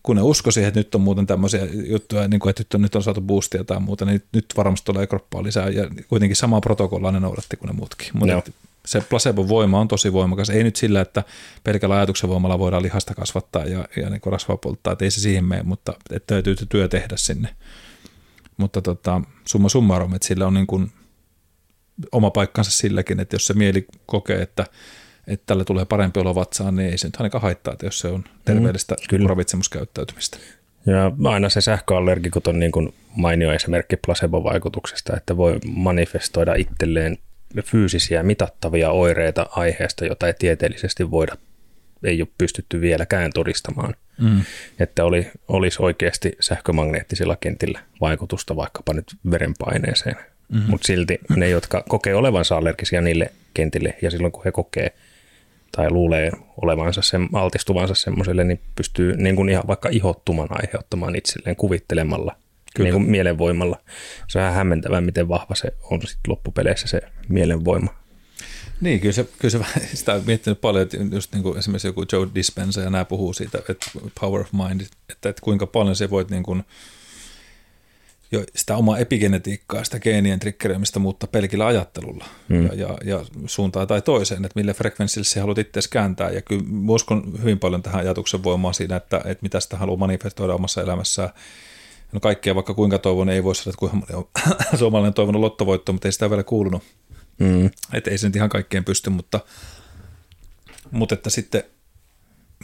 kun ne uskoi siihen, että nyt on muuten tämmöisiä juttuja, niin kuin, että nyt on, nyt on saatu boostia tai muuta, niin nyt varmasti tulee kroppaa lisää. Ja kuitenkin samaa protokollaa ne noudatti kuin ne muutkin. Mutta se placebo-voima on tosi voimakas. Ei nyt sillä, että pelkällä ajatuksen voimalla voidaan lihasta kasvattaa ja, ja niin rasvaa polttaa, että ei se siihen mene, mutta että täytyy työ tehdä sinne. Mutta tota, summa summarum, että sillä on niin kuin oma paikkansa silläkin, että jos se mieli kokee, että, että tällä tulee parempi olo vatsaan, niin ei se nyt ainakaan haittaa, että jos se on terveellistä mm, ravitsemuskäyttäytymistä. Ja aina se sähköallergikot on niin kuin mainio esimerkki placebo-vaikutuksesta, että voi manifestoida itselleen fyysisiä mitattavia oireita aiheesta, jota ei tieteellisesti voida, ei ole pystytty vieläkään todistamaan. Mm. Että oli, olisi oikeasti sähkömagneettisilla kentillä vaikutusta vaikkapa nyt verenpaineeseen. Mm-hmm. Mutta silti ne, jotka kokee olevansa allergisia niille kentille ja silloin kun he kokee tai luulee olevansa sen, altistuvansa semmoiselle, niin pystyy niin kuin ihan vaikka ihottuman aiheuttamaan itselleen kuvittelemalla – Kyllä. Niin kuin mielenvoimalla. Se on ihan hämmentävää, miten vahva se on sit loppupeleissä se mielenvoima. Niin, kyllä se, kyllä se sitä on miettinyt paljon, että just niin kuin esimerkiksi joku Joe Dispenza ja nämä puhuu siitä, että power of mind, että, että kuinka paljon se voit niin kuin, jo sitä omaa epigenetiikkaa, sitä geenien triggeröimistä muuttaa pelkillä ajattelulla mm. ja, ja, ja suuntaan tai toiseen, että millä frekvenssillä se haluat itse kääntää. Ja kyllä uskon hyvin paljon tähän ajatuksen voimaan siinä, että, että mitä sitä haluaa manifestoida omassa elämässään No kaikkea vaikka kuinka toivon, ei voi sanoa, että kuinka moni on suomalainen toivonut lottovoittoa, mutta ei sitä vielä kuulunut. Mm. Että ei se nyt ihan kaikkeen pysty, mutta, mutta että sitten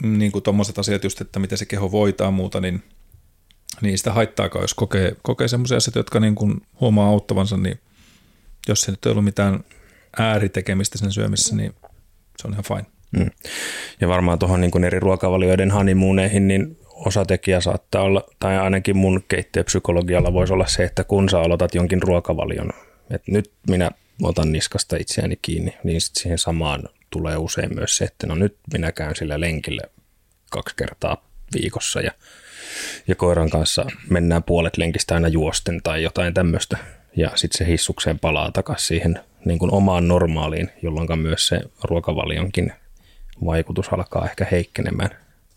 niin kuin tuommoiset asiat just, että miten se keho voitaa muuta, niin, niin sitä haittaakaan, jos kokee, kokee semmoisia asioita, jotka niin kuin huomaa auttavansa, niin jos se nyt ei ollut mitään ääritekemistä sen syömissä, niin se on ihan fine. Mm. Ja varmaan tuohon niin eri ruokavalioiden honeymooneihin, niin osatekijä saattaa olla, tai ainakin mun keittiöpsykologialla voisi olla se, että kun sä aloitat jonkin ruokavalion, että nyt minä otan niskasta itseäni kiinni, niin sitten siihen samaan tulee usein myös se, että no nyt minä käyn sillä lenkillä kaksi kertaa viikossa ja, ja koiran kanssa mennään puolet lenkistä aina juosten tai jotain tämmöistä. Ja sitten se hissukseen palaa takaisin siihen niin kuin omaan normaaliin, jolloin myös se ruokavalionkin vaikutus alkaa ehkä heikkenemään.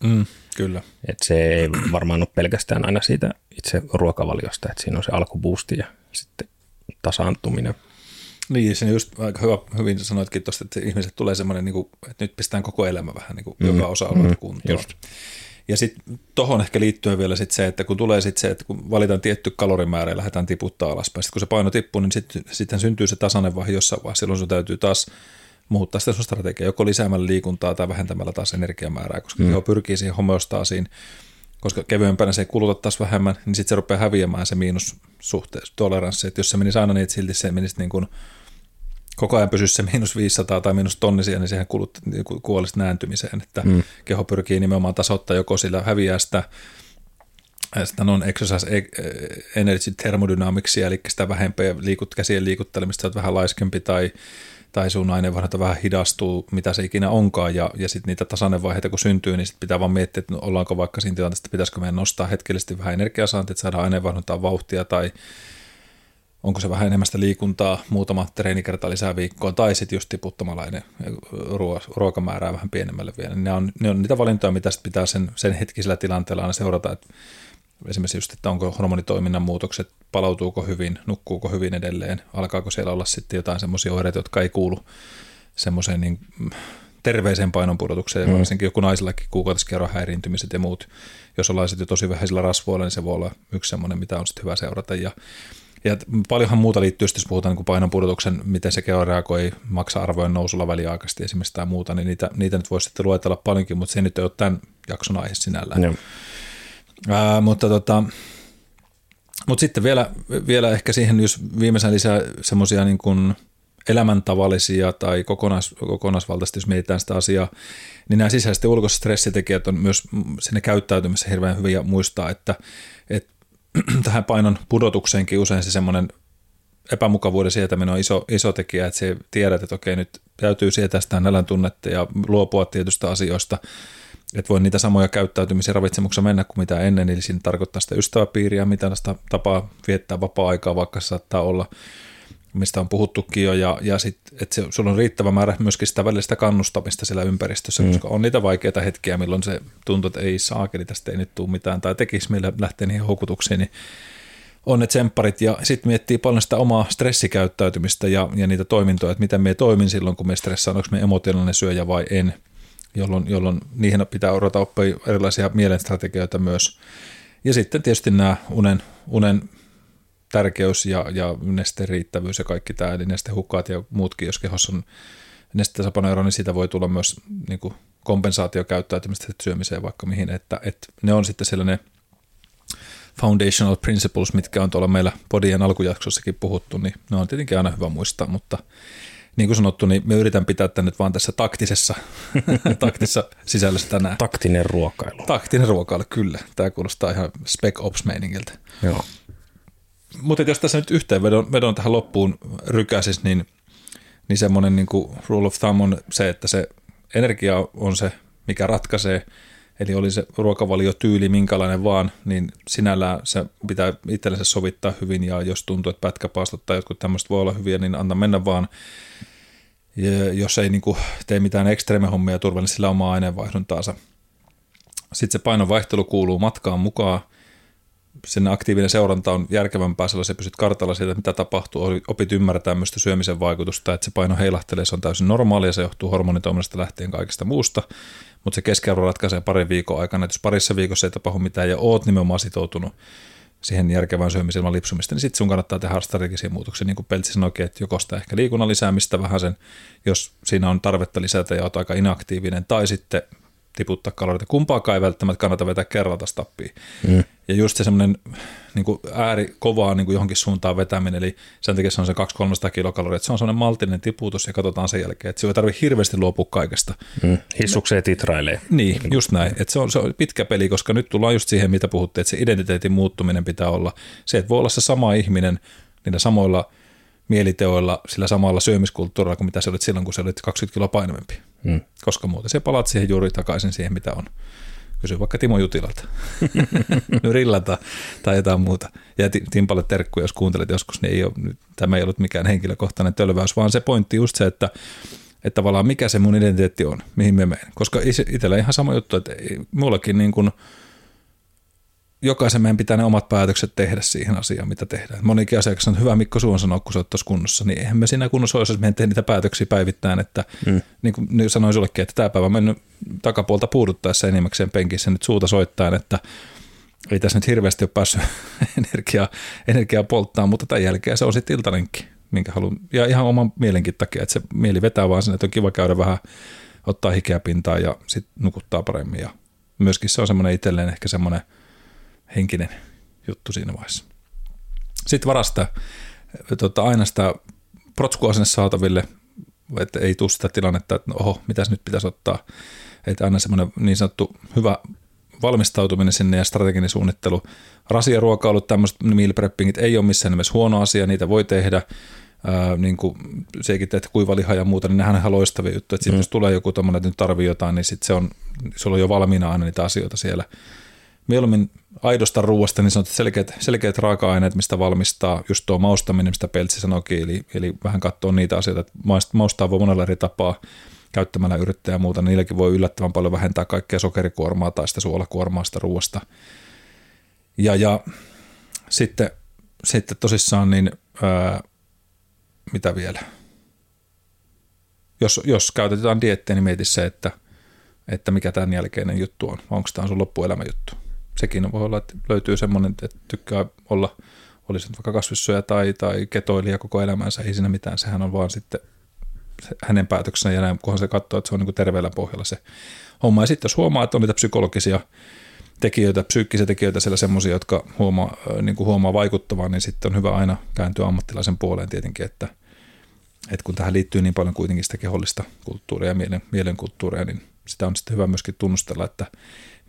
Mm, kyllä. Et se ei varmaan ole pelkästään aina siitä itse ruokavaliosta, että siinä on se alkubuusti ja sitten tasaantuminen. Niin, se just aika hyvä, hyvin sanoitkin tuosta, että ihmiset tulee semmoinen, niin kuin, että nyt pistetään koko elämä vähän niin kuin mm, joka osa mm, kuntoon. Just. Ja sitten tuohon ehkä liittyen vielä sit se, että kun tulee sitten se, että kun valitaan tietty kalorimäärä ja lähdetään tiputtaa alaspäin, sitten kun se paino tippuu, niin sitten sit syntyy se tasainen vaihe jossain vaiheessa, silloin sun täytyy taas muuttaa sitä sun strategiaa, joko lisäämällä liikuntaa tai vähentämällä taas energiamäärää, koska mm. keho pyrkii siihen homeostaasiin, koska kevyempänä se ei kuluta taas vähemmän, niin sitten se rupeaa häviämään se miinus suhteessa, toleranssi, että jos se menisi aina niin, että silti se menisi niin kuin koko ajan pysyisi se miinus 500 tai miinus tonnisia, niin sehän kulut, niin kuolisi nääntymiseen, että mm. keho pyrkii nimenomaan tasoittaa joko sillä häviää sitä sitä non-exercise e- energy thermodynamicsia, eli sitä vähempää liikut, käsien liikuttelemista, että vähän laiskempi tai tai sun aineenvaihdunta vähän hidastuu, mitä se ikinä onkaan, ja, ja sitten niitä tasainevaiheita kun syntyy, niin sitten pitää vaan miettiä, että ollaanko vaikka siinä tilanteessa, että pitäisikö meidän nostaa hetkellisesti vähän energiasaantia, että saadaan aineenvaihduntaa vauhtia, tai onko se vähän enemmän sitä liikuntaa, muutama treenikerta lisää viikkoon, tai sitten just tiputtamalla ruo- ruokamäärää vähän pienemmälle vielä. Ne on, ne on niitä valintoja, mitä sitten pitää sen, sen hetkisellä tilanteella aina seurata, että esimerkiksi just, että onko hormonitoiminnan muutokset, palautuuko hyvin, nukkuuko hyvin edelleen, alkaako siellä olla sitten jotain semmoisia oireita, jotka ei kuulu semmoiseen niin terveeseen painonpudotukseen, mm. varsinkin joku naisillakin kuukautiskerron häiriintymiset ja muut. Jos ollaan sitten jo tosi vähäisillä rasvoilla, niin se voi olla yksi semmoinen, mitä on sitten hyvä seurata. Ja, ja paljonhan muuta liittyy, jos puhutaan niin painonpudotuksen, miten se keho reagoi maksa-arvojen nousulla väliaikaisesti esimerkiksi tai muuta, niin niitä, niitä nyt voisi sitten luetella paljonkin, mutta se nyt ei ole tämän jakson aihe sinällään. Joo. Ää, mutta tota, mutta sitten vielä, vielä ehkä siihen, jos viimeisen lisää semmoisia niin kuin elämäntavallisia tai kokonais, kokonaisvaltaisesti, jos mietitään sitä asiaa, niin nämä sisäiset ja ulkoiset stressitekijät on myös sinne käyttäytymisessä hirveän hyviä muistaa, että tähän painon pudotukseenkin usein se semmoinen epämukavuuden sietäminen on iso, iso tekijä, että se tiedät, että okei, nyt täytyy sietää sitä nälän tunnetta ja luopua tietystä asioista, että voi niitä samoja käyttäytymisiä ravitsemuksessa mennä kuin mitä ennen, eli siinä tarkoittaa sitä ystäväpiiriä, mitä sitä tapaa viettää vapaa-aikaa, vaikka se saattaa olla, mistä on puhuttukin jo, ja, ja sitten, että se, sulla on riittävä määrä myöskin sitä välistä kannustamista siellä ympäristössä, mm. koska on niitä vaikeita hetkiä, milloin se tuntuu, että ei saakeli, tästä ei nyt tule mitään, tai tekisi meillä lähtee niihin houkutuksiin, niin on ne tsempparit ja sitten miettii paljon sitä omaa stressikäyttäytymistä ja, ja niitä toimintoja, että miten me toimin silloin, kun me stressaan, onko me emotionaalinen syöjä vai en jolloin, jolloin niihin pitää odottaa oppia erilaisia mielenstrategioita myös. Ja sitten tietysti nämä unen, unen tärkeys ja, ja nesteen riittävyys ja kaikki tämä, eli nestehukkaat ja muutkin, jos kehossa on nestetasapanoero, niin siitä voi tulla myös niin kuin kompensaatiokäyttäytymistä syömiseen vaikka mihin, että, että ne on sitten sellainen foundational principles, mitkä on tuolla meillä podien alkujaksossakin puhuttu, niin ne on tietenkin aina hyvä muistaa, mutta niin kuin sanottu, niin me yritän pitää tämän nyt vaan tässä taktisessa, taktisessa sisällössä tänään. Taktinen ruokailu. Taktinen ruokailu, kyllä. Tämä kuulostaa ihan spec ops meiningiltä. Joo. Mutta jos tässä nyt yhteenvedon vedon tähän loppuun rykäsis, niin, niin semmoinen niin rule of thumb on se, että se energia on se, mikä ratkaisee. Eli oli se ruokavaliotyyli minkälainen vaan, niin sinällään se pitää itsellensä sovittaa hyvin ja jos tuntuu, että pätkäpaastot tai jotkut tämmöiset voi olla hyviä, niin anna mennä vaan ja jos ei niin kuin tee mitään ekstreme hommia turvallisesti sillä omaa aineenvaihduntaansa. Sitten se painonvaihtelu kuuluu matkaan mukaan. Sen aktiivinen seuranta on järkevämpää, sellaisen pysyt kartalla siitä, mitä tapahtuu. Opit ymmärtää myös syömisen vaikutusta, että se paino heilahtelee, se on täysin normaalia, se johtuu hormonitoiminnasta lähtien kaikesta muusta, mutta se keskiarvo ratkaisee parin viikon aikana. Että jos parissa viikossa ei tapahdu mitään ja oot nimenomaan sitoutunut siihen järkevään syömiseen ilman lipsumista, niin sitten sun kannattaa tehdä strategisia muutoksia, niin kuin Peltsi sanoikin, että joko sitä ehkä liikunnan lisäämistä vähän sen, jos siinä on tarvetta lisätä ja olet aika inaktiivinen, tai sitten tiputtaa kaloreita. Kumpaakaan ei välttämättä kannata vetää kerralta stappiin. Mm. Ja just se semmoinen niin ääri kovaa niin kuin johonkin suuntaan vetäminen, eli sen takia se on se 200-300 kilokaloria, että se on semmoinen maltillinen tiputus ja katsotaan sen jälkeen, että se ei tarvitse hirveästi luopua kaikesta. Mm. Hissukseen titrailee. Niin, just näin. Että se, on, se on pitkä peli, koska nyt tullaan just siihen, mitä puhuttiin, että se identiteetin muuttuminen pitää olla se, että voi olla se sama ihminen niillä samoilla mieliteoilla, sillä samalla syömiskulttuurilla kuin mitä se olit silloin, kun se olit 20 kiloa painavampi. Mm. Koska muuten se palaat siihen juuri takaisin siihen, mitä on. Kysy vaikka Timo Jutilalta, Nyrillata tai jotain muuta. Ja Timpalle terkkuja, jos kuuntelet joskus, niin ei ole, tämä ei ollut mikään henkilökohtainen tölväys, vaan se pointti just se, että, että tavallaan mikä se mun identiteetti on, mihin me menen. Koska itsellä ihan sama juttu, että mullakin niin kuin – jokaisen meidän pitää ne omat päätökset tehdä siihen asiaan, mitä tehdään. Monikin asiakas on hyvä Mikko Suon sanoa, kun se ottaisi kunnossa, niin eihän me siinä kunnossa olisi, jos meidän tehdä niitä päätöksiä päivittäin, että mm. niin kuin sanoin sullekin, että tämä päivä on mennyt takapuolta puuduttaessa enimmäkseen penkissä nyt suuta soittaen, että ei tässä nyt hirveästi ole päässyt energiaa, energiaa polttaa, mutta tämän jälkeen se on sitten iltanenkki, minkä haluan, ja ihan oman mielenkin takia, että se mieli vetää vaan sinne, että on kiva käydä vähän, ottaa hikeä pintaan ja sitten nukuttaa paremmin ja myöskin se on semmoinen itselleen ehkä semmoinen – henkinen juttu siinä vaiheessa. Sitten varasta tota, aina sitä protskuasenne saataville, että ei tule sitä tilannetta, että no, oho, mitäs nyt pitäisi ottaa. Että aina semmoinen niin sanottu hyvä valmistautuminen sinne ja strateginen suunnittelu. Rasiaruokailut, tämmöiset meal preppingit ei ole missään nimessä huono asia, niitä voi tehdä. Ää, niin kuin sekin, että kuivaliha ja muuta, niin nehän on ihan loistavia juttuja. Että mm. jos tulee joku tommoinen, että nyt tarvii jotain, niin sitten se on, sulla on jo valmiina aina niitä asioita siellä mieluummin aidosta ruoasta niin sanotut selkeät, selkeät raaka-aineet, mistä valmistaa, just tuo maustaminen, mistä Peltsi sanoikin, eli, eli vähän katsoa niitä asioita, että maustaa voi monella eri tapaa käyttämällä yrittäjä ja muuta, niin niilläkin voi yllättävän paljon vähentää kaikkea sokerikuormaa tai sitä suolakuormaa sitä ruoasta. Ja, ja sitten, sitten tosissaan, niin ää, mitä vielä? Jos, jos käytetään diettiä, niin mieti se, että, että mikä tämän jälkeinen juttu on. Onko tämä sun loppuelämä juttu? Sekin voi olla, että löytyy semmoinen, että tykkää olla, olisi vaikka kasvissyöjä tai, tai ketoilija koko elämänsä, ei siinä mitään. Sehän on vaan sitten hänen päätöksensä ja näin, kunhan se katsoo, että se on niin terveellä pohjalla se homma. Ja sitten jos huomaa, että on niitä psykologisia tekijöitä, psyykkisiä tekijöitä, siellä semmoisia, jotka huomaa, niin kuin huomaa vaikuttavan, niin sitten on hyvä aina kääntyä ammattilaisen puoleen tietenkin, että, että kun tähän liittyy niin paljon kuitenkin sitä kehollista kulttuuria ja mielen, mielenkulttuuria, niin sitä on sitten hyvä myöskin tunnustella, että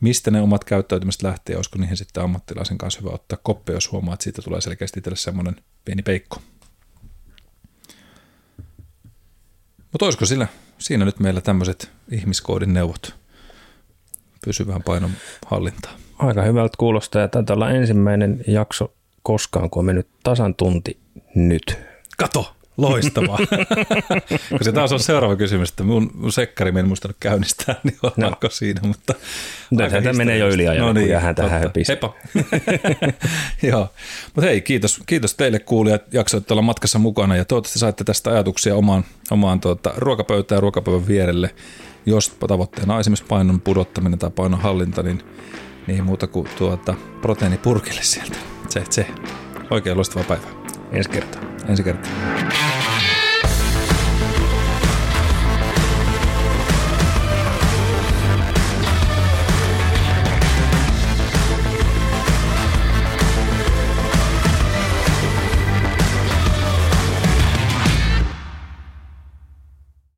mistä ne omat käyttäytymiset lähtee, olisiko niihin sitten ammattilaisen kanssa hyvä ottaa koppia, jos huomaa, että siitä tulee selkeästi itselle semmoinen pieni peikko. Mutta olisiko sillä, siinä nyt meillä tämmöiset ihmiskoodin neuvot pysyvään painon hallintaan? Aika hyvältä kuulostaa ja taitaa olla ensimmäinen jakso koskaan, kun on mennyt tasan tunti nyt. Kato! Loistavaa. Kun se taas on seuraava kysymys, että mun, mun sekkari en muistanut käynnistää, niin ollaanko no. siinä, mutta... Tämä menee jo yli ajan, no niin, jäähän tähän höpistä. Heippa. Joo, mutta hei, kiitos, kiitos teille kuulijat, jaksoitte olla matkassa mukana ja toivottavasti saitte tästä ajatuksia omaan, omaan tuota, ruokapöytään ja ruokapöydän vierelle. Jos tavoitteena on esimerkiksi painon pudottaminen tai painon hallinta, niin, niin muuta kuin tuota, proteiinipurkille sieltä. Se, se. Oikein loistavaa päivää. Ensi kertaa. Ensi kertaa.